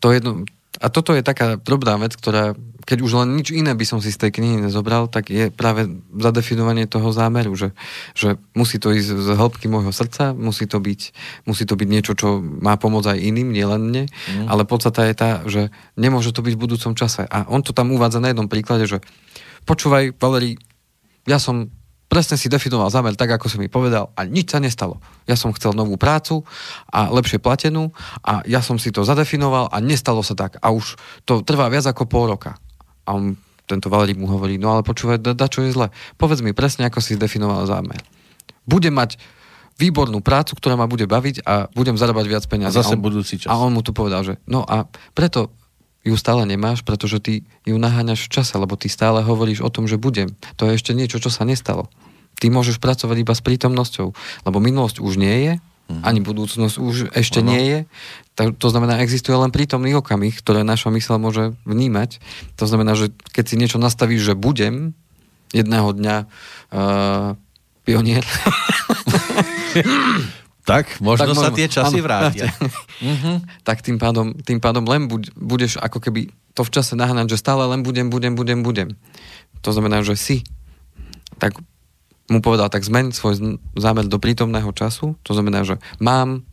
To jedno, a toto je taká drobná vec, ktorá, keď už len nič iné by som si z tej knihy nezobral, tak je práve zadefinovanie toho zámeru, že, že musí to ísť z hĺbky môjho srdca, musí to byť, musí to byť niečo, čo má pomôcť aj iným, nielen mne, mm. ale podstata je tá, že nemôže to byť v budúcom čase. A on to tam uvádza na jednom príklade, že počúvaj, Valery, ja som presne si definoval zámer tak, ako som mi povedal a nič sa nestalo. Ja som chcel novú prácu a lepšie platenú a ja som si to zadefinoval a nestalo sa tak. A už to trvá viac ako pol roka. A on, tento Valerík mu hovorí, no ale počúvaj, da, da čo je zle. Povedz mi presne, ako si definoval zámer. Budem mať výbornú prácu, ktorá ma bude baviť a budem zarábať viac peniazí. A zase a on, budúci čas. A on mu tu povedal, že no a preto ju stále nemáš, pretože ty ju naháňaš v čase, lebo ty stále hovoríš o tom, že budem. To je ešte niečo, čo sa nestalo. Ty môžeš pracovať iba s prítomnosťou, lebo minulosť už nie je, mm. ani budúcnosť už ešte ano. nie je. Tak, to znamená, existuje len prítomný okamih, ktoré naša mysl môže vnímať. To znamená, že keď si niečo nastavíš, že budem, jedného dňa uh, pionier. tak, možno tak, sa tie časy áno, vrátia. uh-huh. tak tým pádom, tým pádom len buď, budeš ako keby to v čase nahnať, že stále len budem, budem, budem, budem. To znamená, že si. Tak mu povedal, tak zmen svoj zámer do prítomného času. To znamená, že mám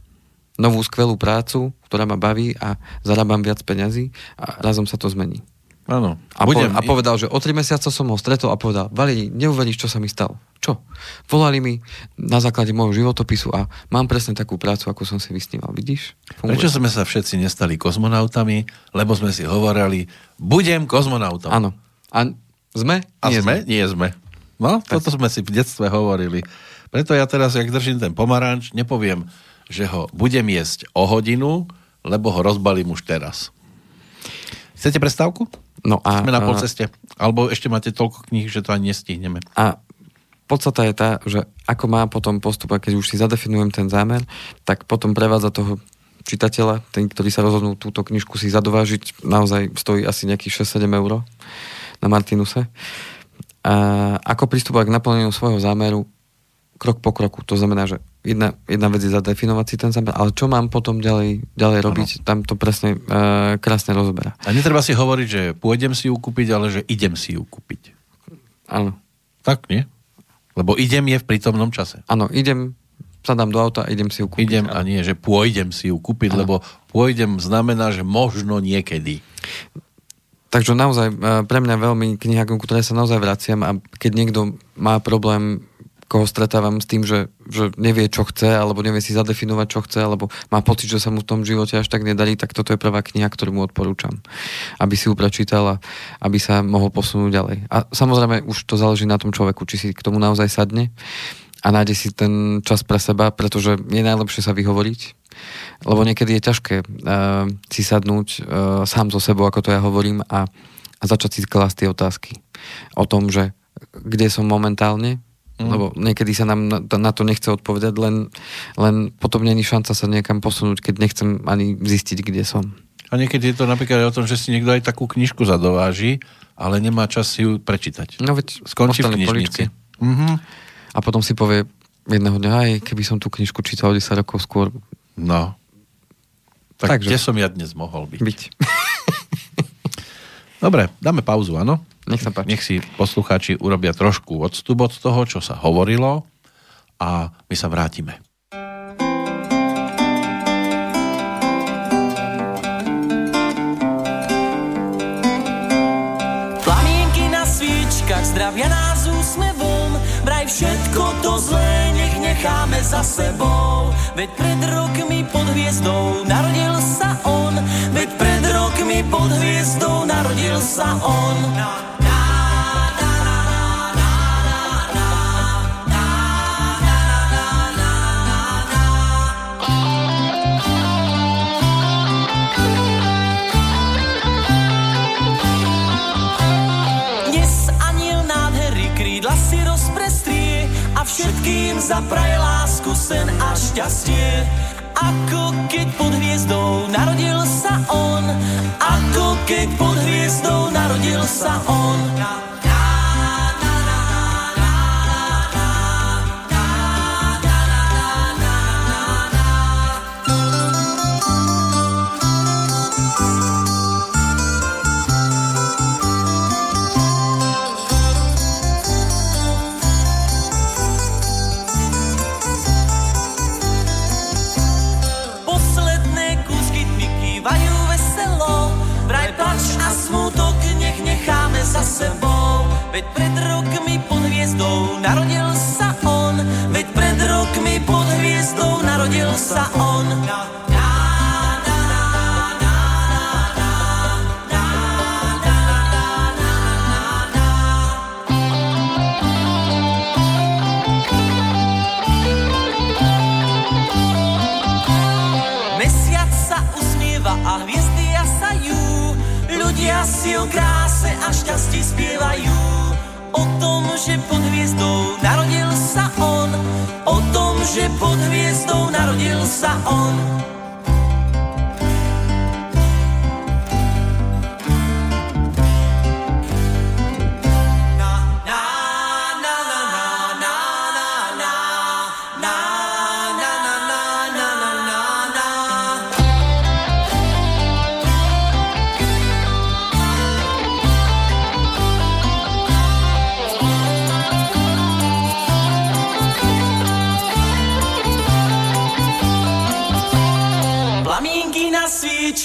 novú skvelú prácu, ktorá ma baví a zarábam viac peňazí a razom sa to zmení. Áno. A, budem... po, a povedal, že o tri mesiace som ho stretol a povedal, Vali, neuveríš, čo sa mi stalo. Čo? Volali mi na základe môjho životopisu a mám presne takú prácu, ako som si vysníval. Vidíš? Funguje. Prečo sme sa všetci nestali kozmonautami? Lebo sme si hovorili, budem kozmonautom. Áno. A sme? A Nie sme? sme? Nie sme. No, tak. toto sme si v detstve hovorili. Preto ja teraz, jak držím ten pomaranč, nepoviem, že ho budem jesť o hodinu, lebo ho rozbalím už teraz. Chcete prestávku? No a, Sme na polceste. Alebo ešte máte toľko kníh, že to ani nestihneme. A podstata je tá, že ako má potom postupovať, keď už si zadefinujem ten zámer, tak potom prevádza toho čitateľa, ten, ktorý sa rozhodnú túto knižku si zadovážiť, naozaj stojí asi nejakých 6-7 eur na Martinuse. Ako pristupovať k naplneniu svojho zámeru krok po kroku. To znamená, že jedna, jedna vec je zadefinovať si ten zámer, ale čo mám potom ďalej, ďalej robiť, ano. tam to presne uh, krásne rozoberá. A netreba si hovoriť, že pôjdem si ju kúpiť, ale že idem si ju kúpiť. Áno. Tak, nie? Lebo idem je v prítomnom čase. Áno, idem, sadám do auta a idem si ju kúpiť. Idem a nie, že pôjdem si ju kúpiť, ano. lebo pôjdem znamená, že možno niekedy. Takže naozaj e, pre mňa veľmi kniha, ktoré sa naozaj vraciam a keď niekto má problém koho stretávam s tým, že, že nevie, čo chce, alebo nevie si zadefinovať, čo chce, alebo má pocit, že sa mu v tom živote až tak nedarí, tak toto je prvá kniha, ktorú mu odporúčam. Aby si ju prečítal a aby sa mohol posunúť ďalej. A samozrejme, už to záleží na tom človeku, či si k tomu naozaj sadne a nájde si ten čas pre seba, pretože je najlepšie sa vyhovoriť, lebo niekedy je ťažké uh, si sadnúť uh, sám so sebou, ako to ja hovorím, a, a začať si klásť tie otázky o tom, že kde som momentálne, Mm. Lebo niekedy sa nám na to, na to nechce odpovedať, len, len potom není šanca sa niekam posunúť, keď nechcem ani zistiť, kde som. A niekedy je to napríklad o tom, že si niekto aj takú knižku zadováži, ale nemá čas si ju prečítať. No veď Skončí v knižnici. Mm-hmm. A potom si povie jedného dňa, aj keby som tú knižku čítal 10 rokov skôr. No. Tak Takže. kde som ja dnes mohol byť? Byť. Dobre, dáme pauzu, áno? Nech sa páči. Nech si poslucháči urobia trošku odstup od toho, čo sa hovorilo a my sa vrátime. Plamienky na svíčkach zdravia nás úsmevom, vraj všetko to zlé necháme za sebou. Veď pred rokmi pod hviezdou narodil sa on, veď pred rokmi pod hviezdou narodil sa on. Všetkým zapraje lásku, sen a šťastie. Ako keď pod hviezdou narodil sa on, ako keď pod hviezdou narodil sa on. Sa on. Mesiac sa usmieva a hviezdy jasajú, ľudia si o krásne a šťastí spievajú. O tom, že pod hviezdou narodil sa on, o že pod hviezdou narodil sa on.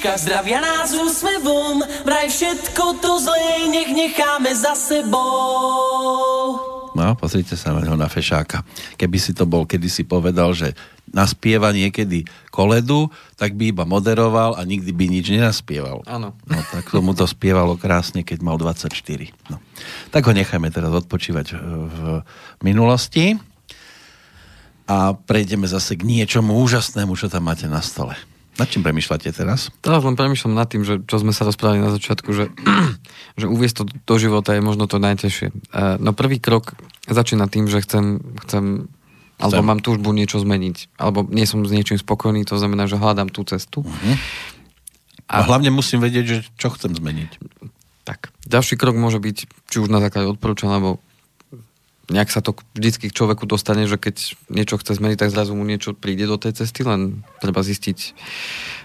Svíčkach zdravia nás úsmevom, vraj všetko to zlé nech necháme za sebou. No, pozrite sa na neho na fešáka. Keby si to bol kedysi povedal, že naspieva niekedy koledu, tak by iba moderoval a nikdy by nič nenaspieval. Áno. No, tak tomu to spievalo krásne, keď mal 24. No. Tak ho nechajme teraz odpočívať v minulosti a prejdeme zase k niečomu úžasnému, čo tam máte na stole. Nad čím premyšľate teraz? Teraz len premyšľam nad tým, že čo sme sa rozprávali na začiatku, že, že uviesť to do života je možno to najtežšie. No prvý krok začína tým, že chcem, chcem alebo chcem. mám túžbu niečo zmeniť, alebo nie som s niečím spokojný, to znamená, že hľadám tú cestu. Uh-huh. A, a hlavne musím vedieť, že čo chcem zmeniť. Tak. Ďalší krok môže byť, či už na základe odporúčania, alebo nejak sa to vždycky k človeku dostane, že keď niečo chce zmeniť, tak zrazu mu niečo príde do tej cesty, len treba zistiť,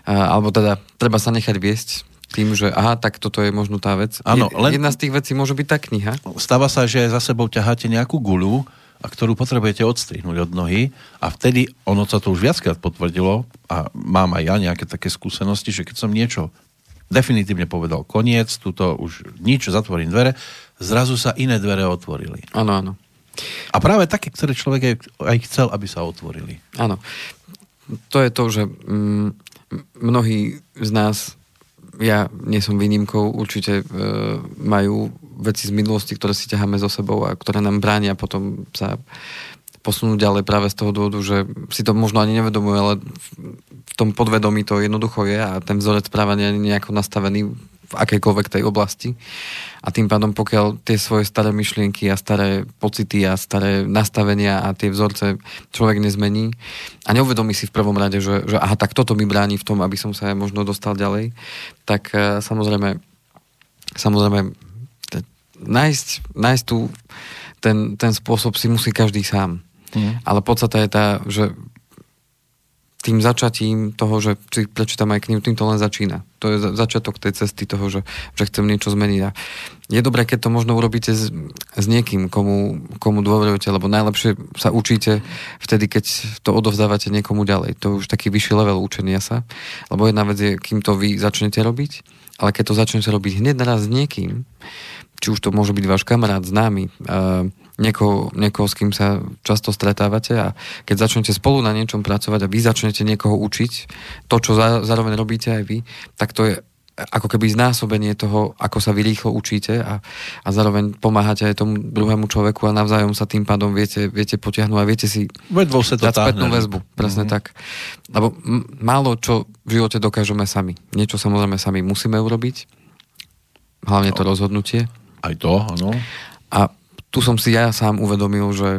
alebo teda treba sa nechať viesť tým, že aha, tak toto je možno tá vec. Áno, len... Jedna z tých vecí môže byť tá kniha. Stáva sa, že za sebou ťaháte nejakú gulu, a ktorú potrebujete odstrihnúť od nohy a vtedy, ono sa to už viackrát potvrdilo a mám aj ja nejaké také skúsenosti, že keď som niečo definitívne povedal koniec, tuto už nič, zatvorím dvere, zrazu sa iné dvere otvorili. Áno, áno. A práve také, ktoré človek aj chcel, aby sa otvorili. Áno. To je to, že mm, mnohí z nás, ja nie som výnimkou, určite e, majú veci z minulosti, ktoré si ťaháme so sebou a ktoré nám bránia potom sa posunúť ďalej práve z toho dôvodu, že si to možno ani nevedomuje, ale v tom podvedomí to jednoducho je a ten vzorec správania je nejako nastavený v akejkoľvek tej oblasti. A tým pádom, pokiaľ tie svoje staré myšlienky a staré pocity a staré nastavenia a tie vzorce človek nezmení a neuvedomí si v prvom rade, že, že aha, tak toto mi bráni v tom, aby som sa možno dostal ďalej, tak uh, samozrejme, samozrejme nájsť, nájsť tu ten, ten spôsob si musí každý sám. Mm. Ale podstata je tá, že tým začatím toho, že si prečítam aj knihu, tým to len začína. To je začiatok tej cesty toho, že, že chcem niečo zmeniť. A je dobré, keď to možno urobíte s, s niekým, komu, komu dôverujete, lebo najlepšie sa učíte vtedy, keď to odovzdávate niekomu ďalej. To je už taký vyšší level učenia sa. Lebo jedna vec je, kým to vy začnete robiť, ale keď to začnete robiť hneď naraz s niekým, či už to môže byť váš kamarát, známy, uh, niekoho, niekoho, s kým sa často stretávate a keď začnete spolu na niečom pracovať a vy začnete niekoho učiť, to, čo za, zároveň robíte aj vy, tak to je ako keby znásobenie toho, ako sa vy rýchlo učíte a, a zároveň pomáhate aj tomu druhému človeku a navzájom sa tým pádom viete, viete potiahnuť a viete si sa to dať spätnú väzbu. Presne mm-hmm. tak. Lebo m- málo čo v živote dokážeme sami. Niečo samozrejme sami musíme urobiť. Hlavne to no. rozhodnutie. Aj to, áno. A tu som si ja sám uvedomil, že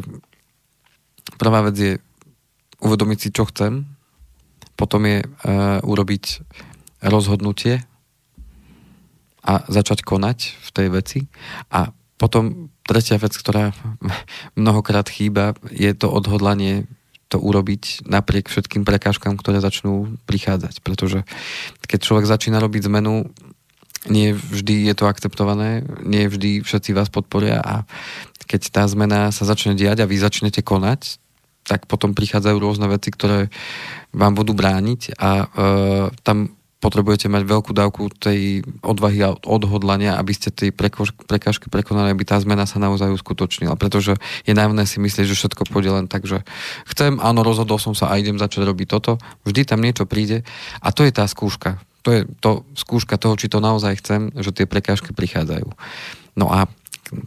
prvá vec je uvedomiť si, čo chcem, potom je uh, urobiť rozhodnutie a začať konať v tej veci a potom tretia vec, ktorá mnohokrát chýba, je to odhodlanie to urobiť napriek všetkým prekážkam, ktoré začnú prichádzať. Pretože keď človek začína robiť zmenu, nie vždy je to akceptované, nie vždy všetci vás podporia a keď tá zmena sa začne diať a vy začnete konať, tak potom prichádzajú rôzne veci, ktoré vám budú brániť a e, tam potrebujete mať veľkú dávku tej odvahy a odhodlania, aby ste tej prekážky prekonali, aby tá zmena sa naozaj uskutočnila. Pretože je najmné si myslieť, že všetko pôjde len tak, že chcem, áno, rozhodol som sa a idem začať robiť toto. Vždy tam niečo príde a to je tá skúška to je to skúška toho, či to naozaj chcem, že tie prekážky prichádzajú. No a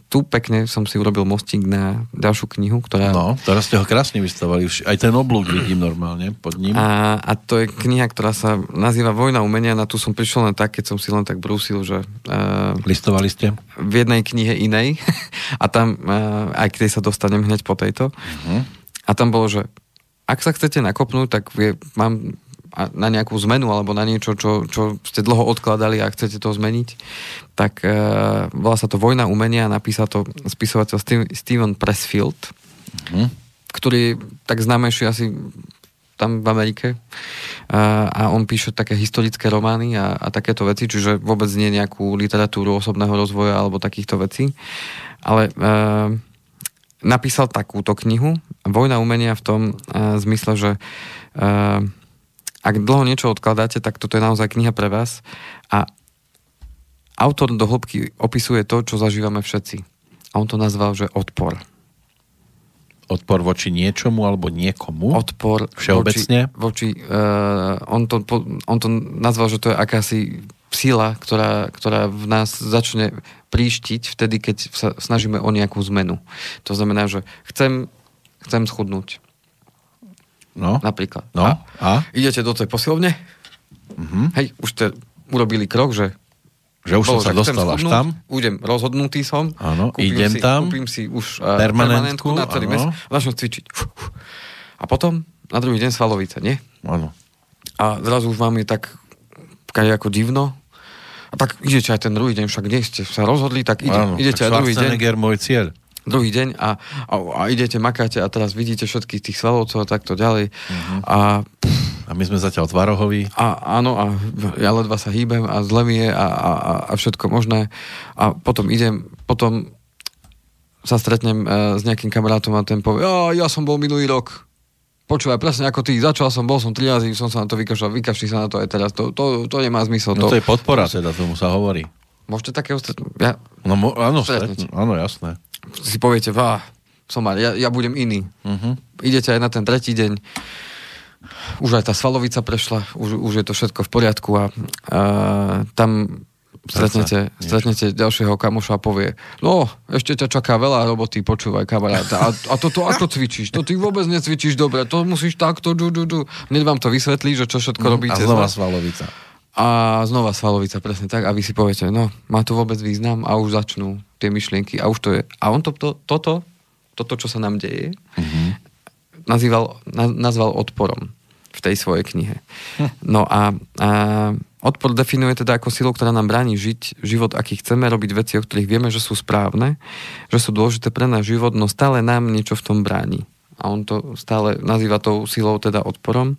tu pekne som si urobil mostík na ďalšiu knihu, ktorá... No, teraz ste ho krásne vystavali. Aj ten oblúk vidím normálne pod ním. A, a to je kniha, ktorá sa nazýva Vojna umenia. Na tu som prišiel len tak, keď som si len tak brúsil, že... Uh, Listovali ste? V jednej knihe inej. a tam, uh, aj k tej sa dostanem hneď po tejto. Uh-huh. A tam bolo, že ak sa chcete nakopnúť, tak vie, mám na nejakú zmenu alebo na niečo, čo, čo ste dlho odkladali a chcete to zmeniť, tak e, volá sa to Vojna umenia a napísal to spisovateľ Steven Pressfield, mm-hmm. ktorý tak známejší asi tam v Amerike a, a on píše také historické romány a, a takéto veci, čiže vôbec nie nejakú literatúru osobného rozvoja alebo takýchto vecí, ale e, napísal takúto knihu Vojna umenia v tom e, zmysle, že e, ak dlho niečo odkladáte, tak toto je naozaj kniha pre vás a autor do hĺbky opisuje to, čo zažívame všetci. A on to nazval, že odpor. Odpor voči niečomu alebo niekomu? Odpor Všeobecne? Voči, voči uh, on, to, on to nazval, že to je akási sila, ktorá, ktorá v nás začne príštiť vtedy, keď sa snažíme o nejakú zmenu. To znamená, že chcem, chcem schudnúť. No. Napríklad. No. A, A? idete do tej posilovne, Mhm. hej, už ste urobili krok, že Že už som bolo, sa že chcem dostal až tam? Udem, rozhodnutý som. Áno, kúpim idem si, tam. Kúpim si už uh, Permanentku, permanentku na celý mesiac. Začnem cvičiť. A potom na druhý deň svalovice, nie? Áno. A zrazu už vám je tak ako divno. A tak idete aj ten druhý deň, však nie ste sa rozhodli, tak ide, Áno, idete tak aj druhý deň, môj cieľ. Druhý deň a, a, a idete, makáte a teraz vidíte všetkých tých svalovcov a takto ďalej. Mhm. A, A my sme zatiaľ tvarohoví. a áno, a ja ledva sa hýbem a zle mi je a, a, a, všetko možné. A potom idem, potom sa stretnem uh, s nejakým kamarátom a ten povie, ja, som bol minulý rok. Počúvaj, presne ako ty, začal som, bol som tri razy, som sa na to vykašľal, vykašli sa na to aj teraz, to, to, to nemá zmysel. No to je podpora, teda tomu sa hovorí. Môžete takého stretnúť? Ja, No mo- áno, Stretnúť. stretnú, áno, jasné. Si poviete, vá, som mal, ja, ja budem iný. Uh-huh. Idete aj na ten tretí deň, už aj tá svalovica prešla, už, už je to všetko v poriadku a, a tam stretnete, stretnete ďalšieho kamoša a povie, no, ešte ťa čaká veľa roboty, počúvaj kamarát. A, a toto ako cvičíš? To ty vôbec necvičíš dobre, to musíš takto, džu, džu, džu. Hneď vám to vysvetlí, že čo všetko robíte. Mhm. A znova svalovica. A znova svalovica, presne tak. A vy si poviete, no, má to vôbec význam a už začnú tie myšlienky. A už to je. A on to, to, toto, toto, čo sa nám deje, nazýval, na, nazval odporom v tej svojej knihe. No a, a odpor definuje teda ako silu, ktorá nám bráni žiť život, aký chceme, robiť veci, o ktorých vieme, že sú správne, že sú dôležité pre náš život, no stále nám niečo v tom bráni. A on to stále nazýva tou silou, teda odporom.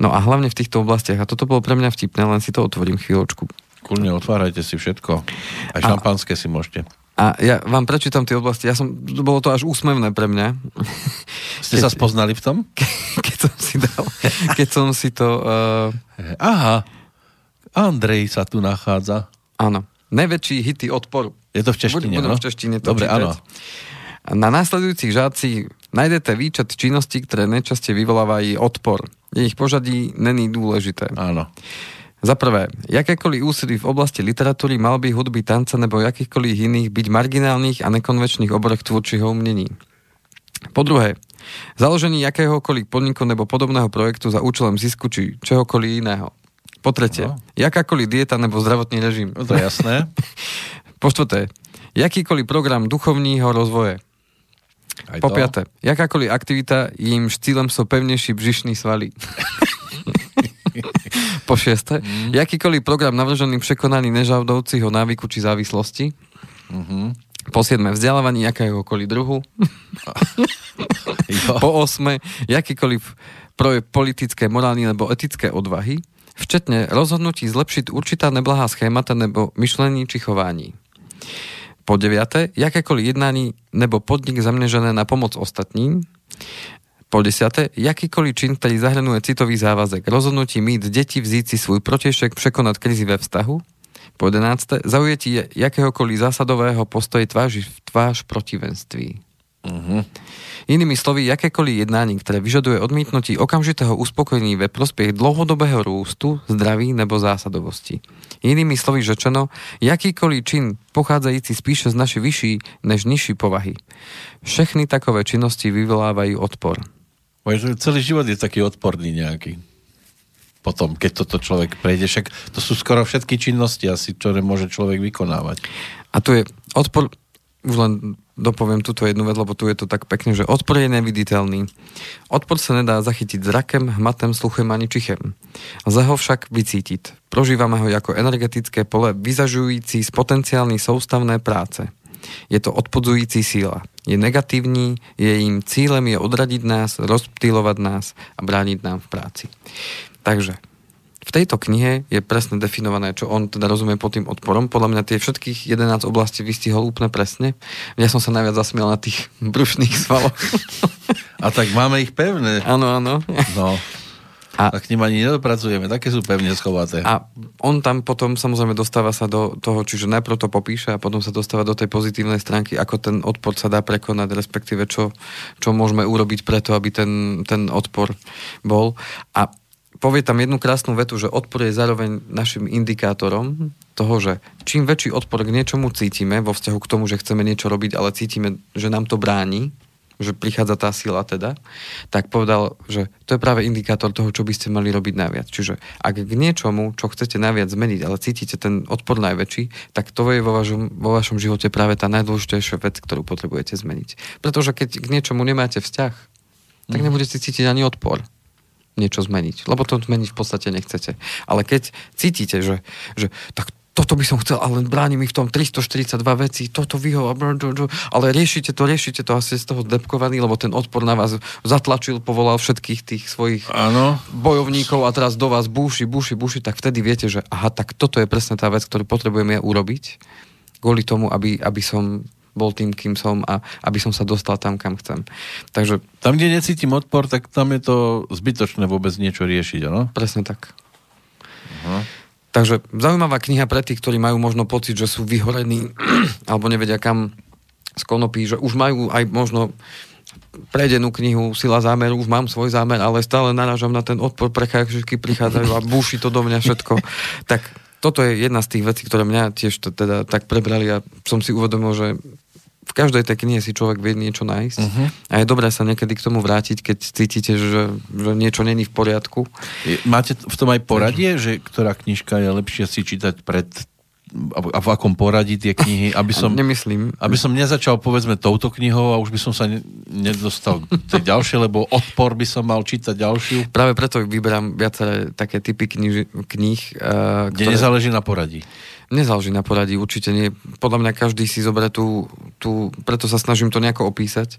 No a hlavne v týchto oblastiach, a toto bolo pre mňa vtipné, len si to otvorím chvíľočku. Kľudne otvárajte si všetko. A- šampanské si môžete. A ja vám prečítam tie oblasti. Ja som, bolo to až úsmevné pre mňa. Ste sa spoznali v tom? keď som si dal, keď som si to, uh, Aha, Andrej sa tu nachádza. áno, najväčší hity odporu. Je to v češtine, Budem no? v češtine to Dobre, čítať. áno. Na následujúcich žáci nájdete výčet činností, ktoré najčastej vyvolávajú odpor. Ich požadí není dôležité. Áno. Za prvé, jakékoliv úsilí v oblasti literatúry, malby, hudby, tanca nebo jakýchkoľvek iných byť marginálnych a nekonvečných oborech tvúrčieho umnení. Po druhé, založení jakéhokoľvek podniku nebo podobného projektu za účelom zisku či čohokoľvek iného. Po tretie, No. jakákoľvek dieta nebo zdravotný režim. To je jasné. Po štvrté, jakýkoľvek program duchovního rozvoje. Aj Po to. piaté, jakákoľvek aktivita, jím cílem sú pevnejší břišní svaly. po šieste, Mm. jakýkoľvek program navržený překonaní nežavdoucího návyku či závislosti. Mhm. Po siedme, vzdelávanie jakéhokoľvek druhu. Po osme, jakýkoľvek projekt politické, morálne nebo etické odvahy, včetne rozhodnutí zlepšiť určitá neblahá schémata nebo myšlení či chování. Po deviate, jakékoľvek jednání nebo podnik zaměřené na pomoc ostatním. Po desiate, jakýkoľvek čin, ktorý zahrnuje citový závazek, rozhodnutí mít deti, vzít si svůj protiešek, překonat krizi ve vztahu. Po jedenácté, zaujetí jakéhokoľvek zásadového postoje tvář v tvář protivenství. Mhm. Inými slovy, jakékoliv jednání, které vyžaduje odmítnutí okamžitého uspokojení ve prospěch dlouhodobého růstu, zdraví nebo zásadovosti. Inými slovy řečeno, jakýkoliv čin pocházející spíše z naší vyšší než nižší povahy. Všechny takové činnosti vyvolávají odpor. Celý život je taký odporný nejaký. Potom, keď toto človek prejde, však to sú skoro všetky činnosti asi, ktoré môže človek vykonávať. A tu je odpor, už len dopoviem túto jednu vec, lebo tu je to tak pekne, že odpor je neviditeľný. Odpor sa nedá zachytiť zrakem, hmatem, sluchem ani čichem. Lze ho však vycítiť. Prožívame ho ako energetické pole, vyzažující z potenciálnej soustavné práce. Je to odpudzující síla. Je negatívny, jejím cílem je odradiť nás, rozptýlovať nás a brániť nám v práci. Takže v tejto knihe je presne definované, čo on teda rozumie pod tým odporom. Podľa mňa tie všetkých 11 oblastí vystihol úplne presne. Ja som sa najviac zasmiel na tých brušných svaloch. A tak máme ich pevné. áno, áno. No. A, a k ním ani nedopracujeme, také sú pevne schovaté. A on tam potom samozrejme dostáva sa do toho, čiže najprv to popíše a potom sa dostáva do tej pozitívnej stránky, ako ten odpor sa dá prekonať, respektíve čo, čo môžeme urobiť preto, aby ten, ten odpor bol. A povie tam jednu krásnu vetu, že odpor je zároveň našim indikátorom toho, že čím väčší odpor k niečomu cítime vo vzťahu k tomu, že chceme niečo robiť, ale cítime, že nám to bráni, že prichádza tá sila teda, tak povedal, že to je práve indikátor toho, čo by ste mali robiť najviac. Čiže ak k niečomu, čo chcete najviac zmeniť, ale cítite ten odpor najväčší, tak to je vo vašom, vo vašom živote práve tá najdôležitejšia vec, ktorú potrebujete zmeniť. Pretože keď k niečomu nemáte vzťah, tak mhm. nebudete cítiť ani odpor niečo zmeniť. Lebo to zmeniť v podstate nechcete. Ale keď cítite, že, že tak toto by som chcel, ale bráni mi v tom 342 veci, toto vyho, ale riešite to, riešite to asi z toho zdepkovaný, lebo ten odpor na vás zatlačil, povolal všetkých tých svojich ano. bojovníkov a teraz do vás búši, búši, búši, tak vtedy viete, že aha, tak toto je presne tá vec, ktorú potrebujem ja urobiť kvôli tomu, aby, aby som bol tým, kým som a aby som sa dostal tam, kam chcem. Takže... Tam, kde necítim odpor, tak tam je to zbytočné vôbec niečo riešiť, ano? Presne tak. Aha. Takže zaujímavá kniha pre tých, ktorí majú možno pocit, že sú vyhorení alebo nevedia kam z konopí, že už majú aj možno prejdenú knihu Sila zámeru, už mám svoj zámer, ale stále narážam na ten odpor, všetky prichádzajú a búši to do mňa všetko. tak toto je jedna z tých vecí, ktoré mňa tiež teda tak prebrali a som si uvedomil, že v každej tej knihe si človek vie niečo nájsť uh-huh. a je dobré sa niekedy k tomu vrátiť, keď cítite, že, že niečo není v poriadku. Máte v tom aj poradie, že ktorá knižka je lepšie si čítať pred a v akom poradí tie knihy, aby som, Nemyslím. aby som nezačal povedzme touto knihou a už by som sa ne, nedostal tej ďalšie, lebo odpor by som mal čítať ďalšiu. Práve preto vyberám viaceré také typy knih, uh, Kde ktoré... nezáleží na poradí. Nezáleží na poradí, určite nie. Podľa mňa každý si zoberie tú, tú, preto sa snažím to nejako opísať,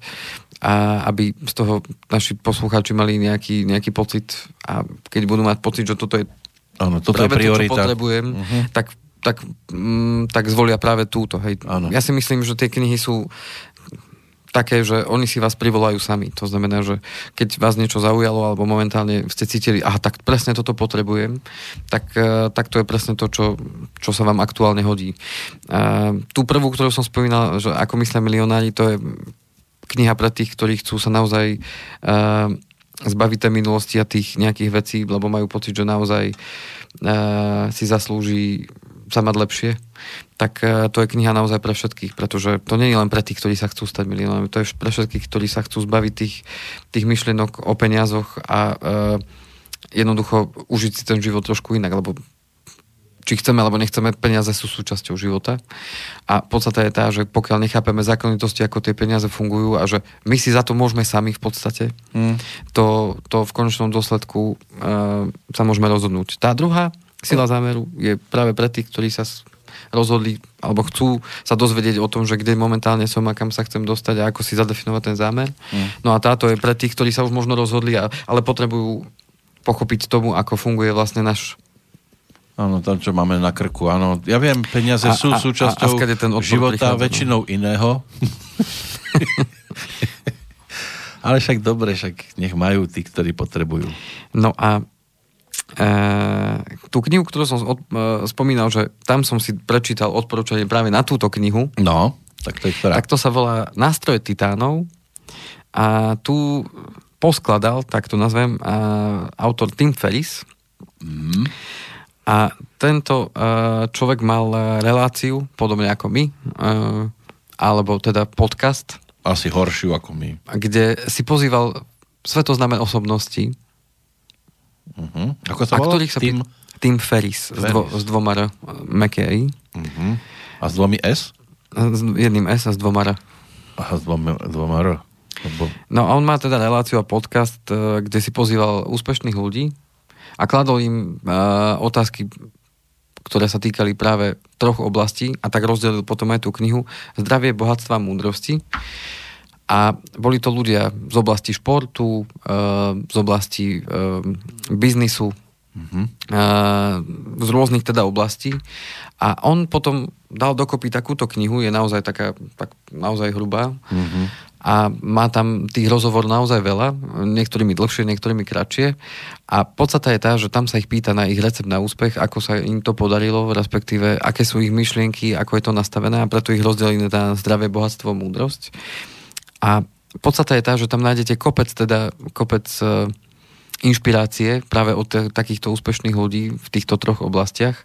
a aby z toho naši poslucháči mali nejaký, nejaký pocit a keď budú mať pocit, že toto je Áno, toto je priorita. To, čo potrebujem, uh-huh. tak tak, mm, tak zvolia práve túto. Hej. Ja si myslím, že tie knihy sú také, že oni si vás privolajú sami. To znamená, že keď vás niečo zaujalo alebo momentálne ste cítili, aha, tak presne toto potrebujem, tak, e, tak to je presne to, čo, čo sa vám aktuálne hodí. A tú prvú, ktorú som spomínal, že ako myslia milionári, to je kniha pre tých, ktorí chcú sa naozaj uh, zbaviť tej minulosti a tých nejakých vecí, lebo majú pocit, že naozaj uh, si zaslúži sa mať lepšie, tak e, to je kniha naozaj pre všetkých, pretože to nie je len pre tých, ktorí sa chcú stať miliónami, to je pre všetkých, ktorí sa chcú zbaviť tých, tých myšlienok o peniazoch a uh, jednoducho užiť si ten život trošku inak, lebo či chceme alebo nechceme, peniaze sú súčasťou života. A podstate je tá, že pokiaľ nechápeme zákonitosti, ako tie peniaze fungujú a že my si za to môžeme sami v podstate, mm. to, to v konečnom dôsledku uh, sa môžeme rozhodnúť. Tá druhá Sila zámeru je práve pre tých, ktorí sa rozhodli alebo chcú sa dozvedieť o tom, že kde momentálne som a kam sa chcem dostať a ako si zadefinovať ten zámer. Mm. No a táto je pre tých, ktorí sa už možno rozhodli, a, ale potrebujú pochopiť tomu, ako funguje vlastne náš Áno, tam, čo máme na krku, áno. Ja viem, peniaze a, sú a, súčasťou a, a ten života prichádza, no. väčšinou no. iného. Ale však dobre, však nech majú tí, ktorí potrebujú. No a tú knihu, ktorú som od, e, spomínal, že tam som si prečítal odporúčanie práve na túto knihu. No, tak to je ktorá? Tak to sa volá Nástroje titánov a tu poskladal, tak to nazvem, e, autor Tim Ferris. Mm. A tento človek mal reláciu, podobne ako my, alebo teda podcast. Asi horšiu ako my. Kde si pozýval svetoznáme osobnosti, Uh-huh. Ako sa volá? ktorých sa tým... Tim Ferris, Ferris. S, dvo, s dvoma R, Meké uh-huh. A s dvomi S? S jedným S a s dvoma R. Aha, s dvoma, dvoma R. Lebo... No a on má teda reláciu a podcast, e, kde si pozýval úspešných ľudí a kladol im uh, otázky, ktoré sa týkali práve troch oblastí a tak rozdelil potom aj tú knihu Zdravie, bohatstva a múdrosti. A boli to ľudia z oblasti športu, eh, z oblasti eh, biznisu, mm-hmm. z rôznych teda oblastí. A on potom dal dokopy takúto knihu, je naozaj taká, tak naozaj hrubá. Mm-hmm. a má tam tých rozhovor naozaj veľa, niektorými dlhšie, niektorými kratšie a podstata je tá, že tam sa ich pýta na ich recept na úspech, ako sa im to podarilo, respektíve aké sú ich myšlienky, ako je to nastavené a preto ich rozdelí na zdravé bohatstvo, múdrosť. A podstata je tá, že tam nájdete kopec, teda kopec e, inšpirácie práve od t- takýchto úspešných ľudí v týchto troch oblastiach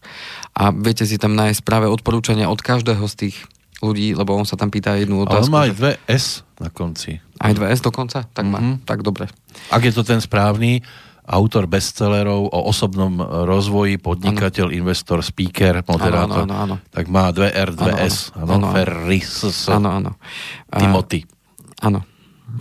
a viete si tam nájsť práve odporúčania od každého z tých ľudí, lebo on sa tam pýta jednu otázku. Ale on má aj dve S na konci. Aj 2S dokonca? Tak má. Mhm. Tak dobre. Ak je to ten správny, autor bestsellerov o osobnom rozvoji, podnikateľ, investor, speaker, moderátor, Áno, áno, áno. tak má dve R, dve Áno, S. Áno, áno. Ferris, Áno, áno. A- Timothy. Áno.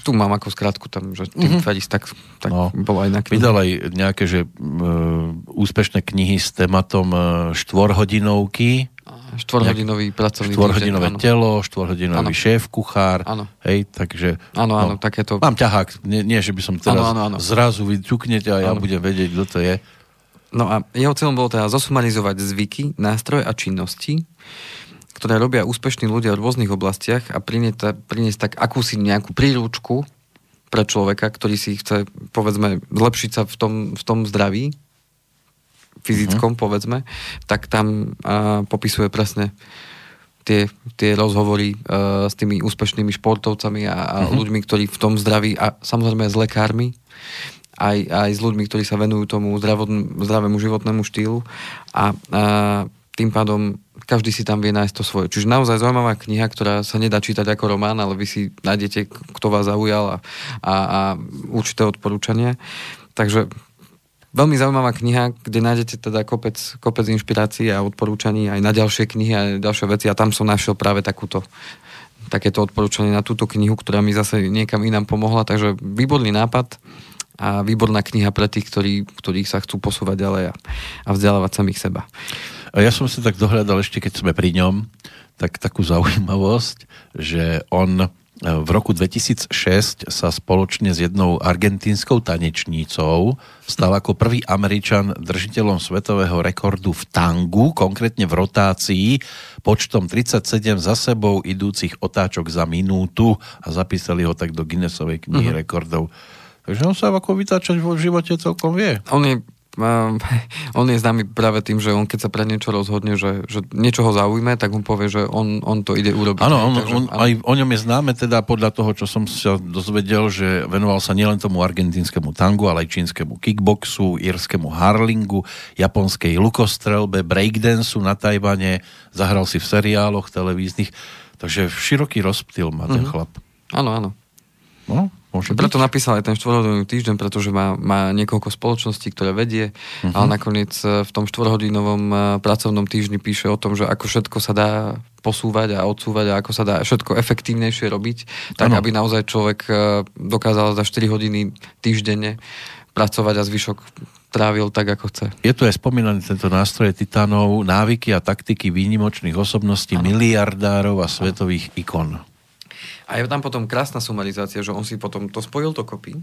Tu mám ako skratku tam, že tým mm-hmm. Ferris, tak, tak No. no. bolo aj na knihe. Vydal aj nejaké, že uh, úspešné knihy s tématom uh, štvorhodinovky, Štvorhodinový pracovný štvorhodinové týždeň. telo, štvorhodinový Áno. šéf, kuchár. Áno. Hej, takže... Áno, áno, takéto... Mám ťahák, nie, nie, že by som teraz Áno, áno, áno. zrazu vy ťuknete a ja Áno. budem vedieť, kto to je. No a jeho cieľom bolo teda zosumarizovať zvyky, nástroje a činnosti, ktoré robia úspešní ľudia v rôznych oblastiach a priniesť, priniesť tak akúsi nejakú príručku pre človeka, ktorý si chce, povedzme, zlepšiť sa v tom, v tom zdraví, fyzickom, uh-huh. povedzme, tak tam a, popisuje presne tie, tie rozhovory a, s tými úspešnými športovcami a, a uh-huh. ľuďmi, ktorí v tom zdraví a samozrejme s lekármi, aj, aj s ľuďmi, ktorí sa venujú tomu zdravodn- zdravému životnému štýlu a, a tým pádom každý si tam vie nájsť to svoje. Čiže naozaj zaujímavá kniha, ktorá sa nedá čítať ako román, ale vy si nájdete, kto vás zaujal a, a, a určité odporúčania. Takže veľmi zaujímavá kniha, kde nájdete teda kopec, kopec inšpirácií a odporúčaní aj na ďalšie knihy a ďalšie veci a tam som našiel práve takúto takéto odporúčanie na túto knihu, ktorá mi zase niekam inám pomohla, takže výborný nápad a výborná kniha pre tých, ktorí, ktorí sa chcú posúvať ďalej a, a vzdelávať samých seba. Ja som si tak dohľadal ešte, keď sme pri ňom, tak takú zaujímavosť, že on e, v roku 2006 sa spoločne s jednou argentínskou tanečnícou stal ako prvý Američan držiteľom svetového rekordu v tangu, konkrétne v rotácii, počtom 37 za sebou idúcich otáčok za minútu a zapísali ho tak do Guinnessovej knihy uh-huh. rekordov. Takže on sa ako vytáčať vo živote celkom vie. On je, um, on je známy práve tým, že on keď sa pre niečo rozhodne, že, že niečo ho zaujme, tak mu povie, že on, on to ide urobiť. Áno, on, Takže, on, aj o ňom je známe teda podľa toho, čo som sa dozvedel, že venoval sa nielen tomu argentínskemu tangu, ale aj čínskemu kickboxu, írskému harlingu, japonskej lukostrelbe, breakdanceu na Tajvane, zahral si v seriáloch televíznych, takže široký rozptyl má ten Mhm. chlap. Áno, áno. No, môže Preto byť. napísal aj ten štvorhodinový týždeň, pretože má, má niekoľko spoločností, ktoré vedie, uh-huh. ale nakoniec e, v tom štvorhodinovom e, pracovnom týždni píše o tom, že ako všetko sa dá posúvať a odsúvať a ako sa dá všetko efektívnejšie robiť, tak Áno. aby naozaj človek e, dokázal za 4 hodiny týždenne pracovať a zvyšok trávil tak, ako chce. Je tu aj spomínaný tento nástroj titánov, návyky a taktiky výnimočných osobností, Áno. miliardárov a svetových ikon. A je tam potom krásna sumarizácia, že on si potom to spojil dokopy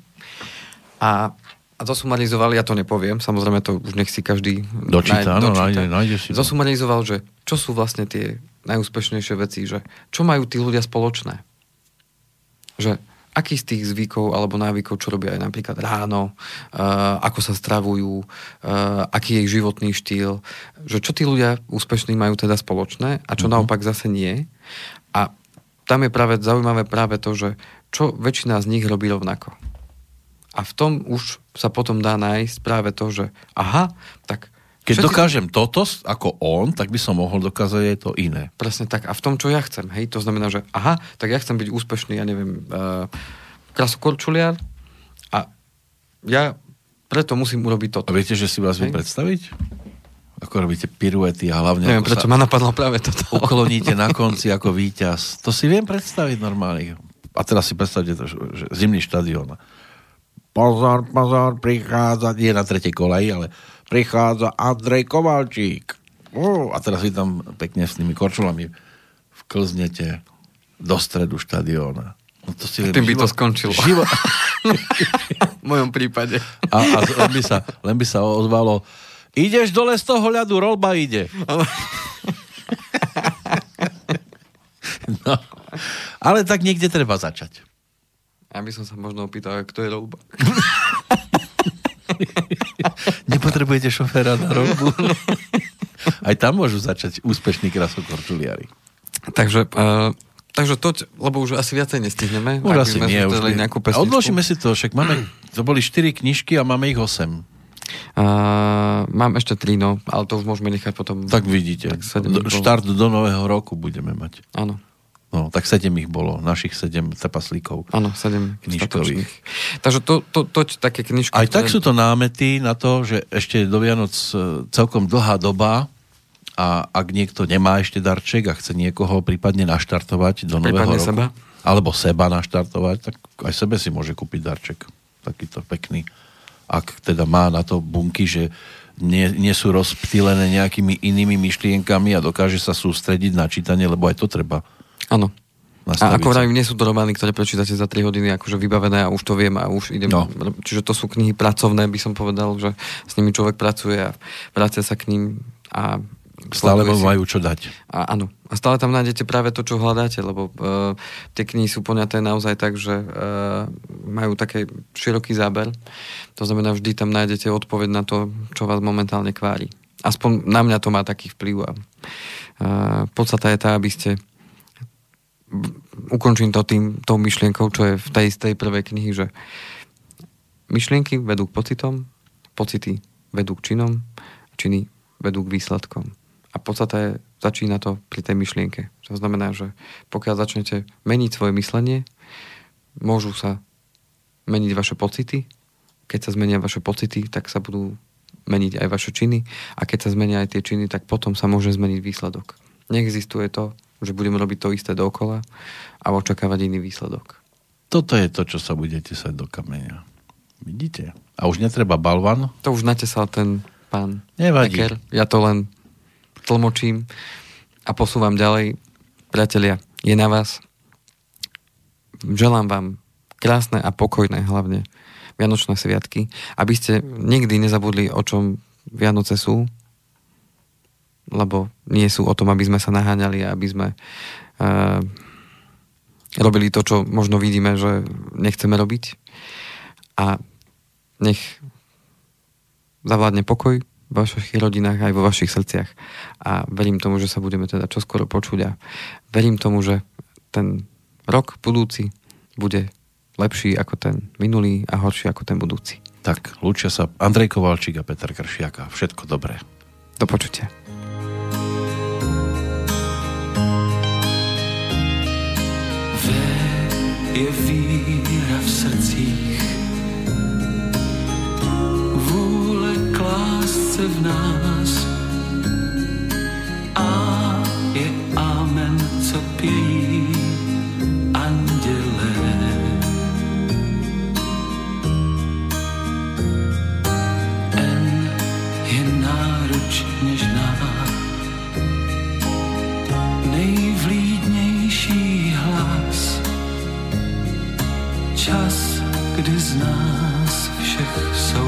a, a zosumarizoval, ja to nepoviem, samozrejme to už nech si každý Dočíta, nájde, dočíta. nájde si to. Zosumarizoval, že čo sú vlastne tie najúspešnejšie veci, že čo majú tí ľudia spoločné. Že aký z tých zvykov alebo návykov, čo robia aj napríklad ráno, uh, ako sa stravujú, uh, aký je ich životný štýl, že čo tí ľudia úspešní majú teda spoločné a čo Mhm. naopak zase nie. A tam je práve zaujímavé práve to, že čo väčšina z nich robí rovnako. A v tom už sa potom dá nájsť práve to, že aha, tak... Keď všetci- dokážem toto ako on, tak by som mohol dokázať aj to iné. Presne tak. A v tom, čo ja chcem, hej, to znamená, že aha, tak ja chcem byť úspešný, ja neviem, uh, krasokorčuliar a ja preto musím urobiť A toto. viete, že si vás viem predstaviť? Ako robíte piruety a hlavne Neviem, prečo ma napadlo práve toto. ukloníte na konci ako víťaz. To si viem predstaviť normálne. A teraz si predstavte to, že, zimný štadión. Pozor, pozor, prichádza, nie na tretej koleji, ale prichádza Andrej Kovalčík. Uh, a teraz vy tam pekne s tými korčulami vklznete do stredu štadióna. No to si viem, Tým by to skončilo. Život, v mojom prípade. a, a len, by sa, len by sa ozvalo ideš dole z toho ľadu, rolba ide. No. Ale tak niekde treba začať. Ja by som sa možno opýtal, kto je roľba. Nepotrebujete šoféra na robu? Aj tam môžu začať úspešní krasokorčuliari. Takže, uh, takže to, lebo už asi viacej nestihneme. Už asi nie. Už nie. Nejakú odložíme si to, však máme, to boli 4 knižky a máme ich 8. Uh, mám ešte 3, no, ale to už môžeme nechať potom. Tak vidíte. Tak do, štart do nového roku budeme mať. Áno. No, tak sedem ich bolo, našich sedem trpaslíkov. Áno, sedem knižkových. Takže to, to, to, to také knižky... Aj tak sú to námety na to, že ešte do Vianoc e, celkom dlhá doba a ak niekto nemá ešte darček a chce niekoho prípadne naštartovať do nového roku, seba. alebo seba naštartovať, tak aj sebe si môže kúpiť darček. Takýto pekný. Ak teda má na to bunky, že nie, nie sú rozptýlené nejakými inými myšlienkami a dokáže sa sústrediť na čítanie, lebo aj to treba Áno. A ako vravím, nie sú to romány, ktoré prečítate za 3 hodiny akože vybavené a už to viem a už idem. No. Čiže to sú knihy pracovné, by som povedal, že s nimi človek pracuje a vracia sa k ním a Stále vám majú čo dať. A, áno. A stále tam nájdete práve to, čo hľadáte, lebo uh, tie knihy sú poňaté naozaj tak, že uh, majú taký široký záber. To znamená, vždy tam nájdete odpoveď na to, čo vás momentálne kvári. Aspoň na mňa to má taký vplyv. A, uh, podstata je tá, aby ste ukončím to tým, tou myšlienkou, čo je v tej tej prvej knihy, že myšlienky vedú k pocitom, pocity vedú k činom, činy vedú k výsledkom. A podstata je, začína to pri tej myšlienke. To znamená, že pokiaľ začnete meniť svoje myslenie, môžu sa meniť vaše pocity. Keď sa zmenia vaše pocity, tak sa budú meniť aj vaše činy. A keď sa zmenia aj tie činy, tak potom sa môže zmeniť výsledok. Neexistuje to, že budeme robiť to isté dokola a očakávať iný výsledok. Toto je to, čo sa budete sať do kameňa. Vidíte? A už netreba balvan? To už natesal ten pán Nevadí. Eker. Ja to len tlmočím a posúvam ďalej. Priatelia, je na vás. Želám vám krásne a pokojné hlavne Vianočné sviatky, aby ste nikdy nezabudli, o čom Vianoce sú, lebo nie sú o tom, aby sme sa naháňali a aby sme uh, robili to, čo možno vidíme, že nechceme robiť. A nech zavládne pokoj v vašich rodinách aj vo vašich srdciach. A verím tomu, že sa budeme teda čoskoro počuť a verím tomu, že ten rok budúci bude lepší ako ten minulý a horší ako ten budúci. Tak, lúčia sa Andrej Kovalčík a Peter Kršiaka. Všetko dobré. Do počutia. je víra v srdcích, se v nás. A je amen, co pějí andělé. N je náruč něžná, nejvlídnější hlas. Čas, kdy z nás všech jsou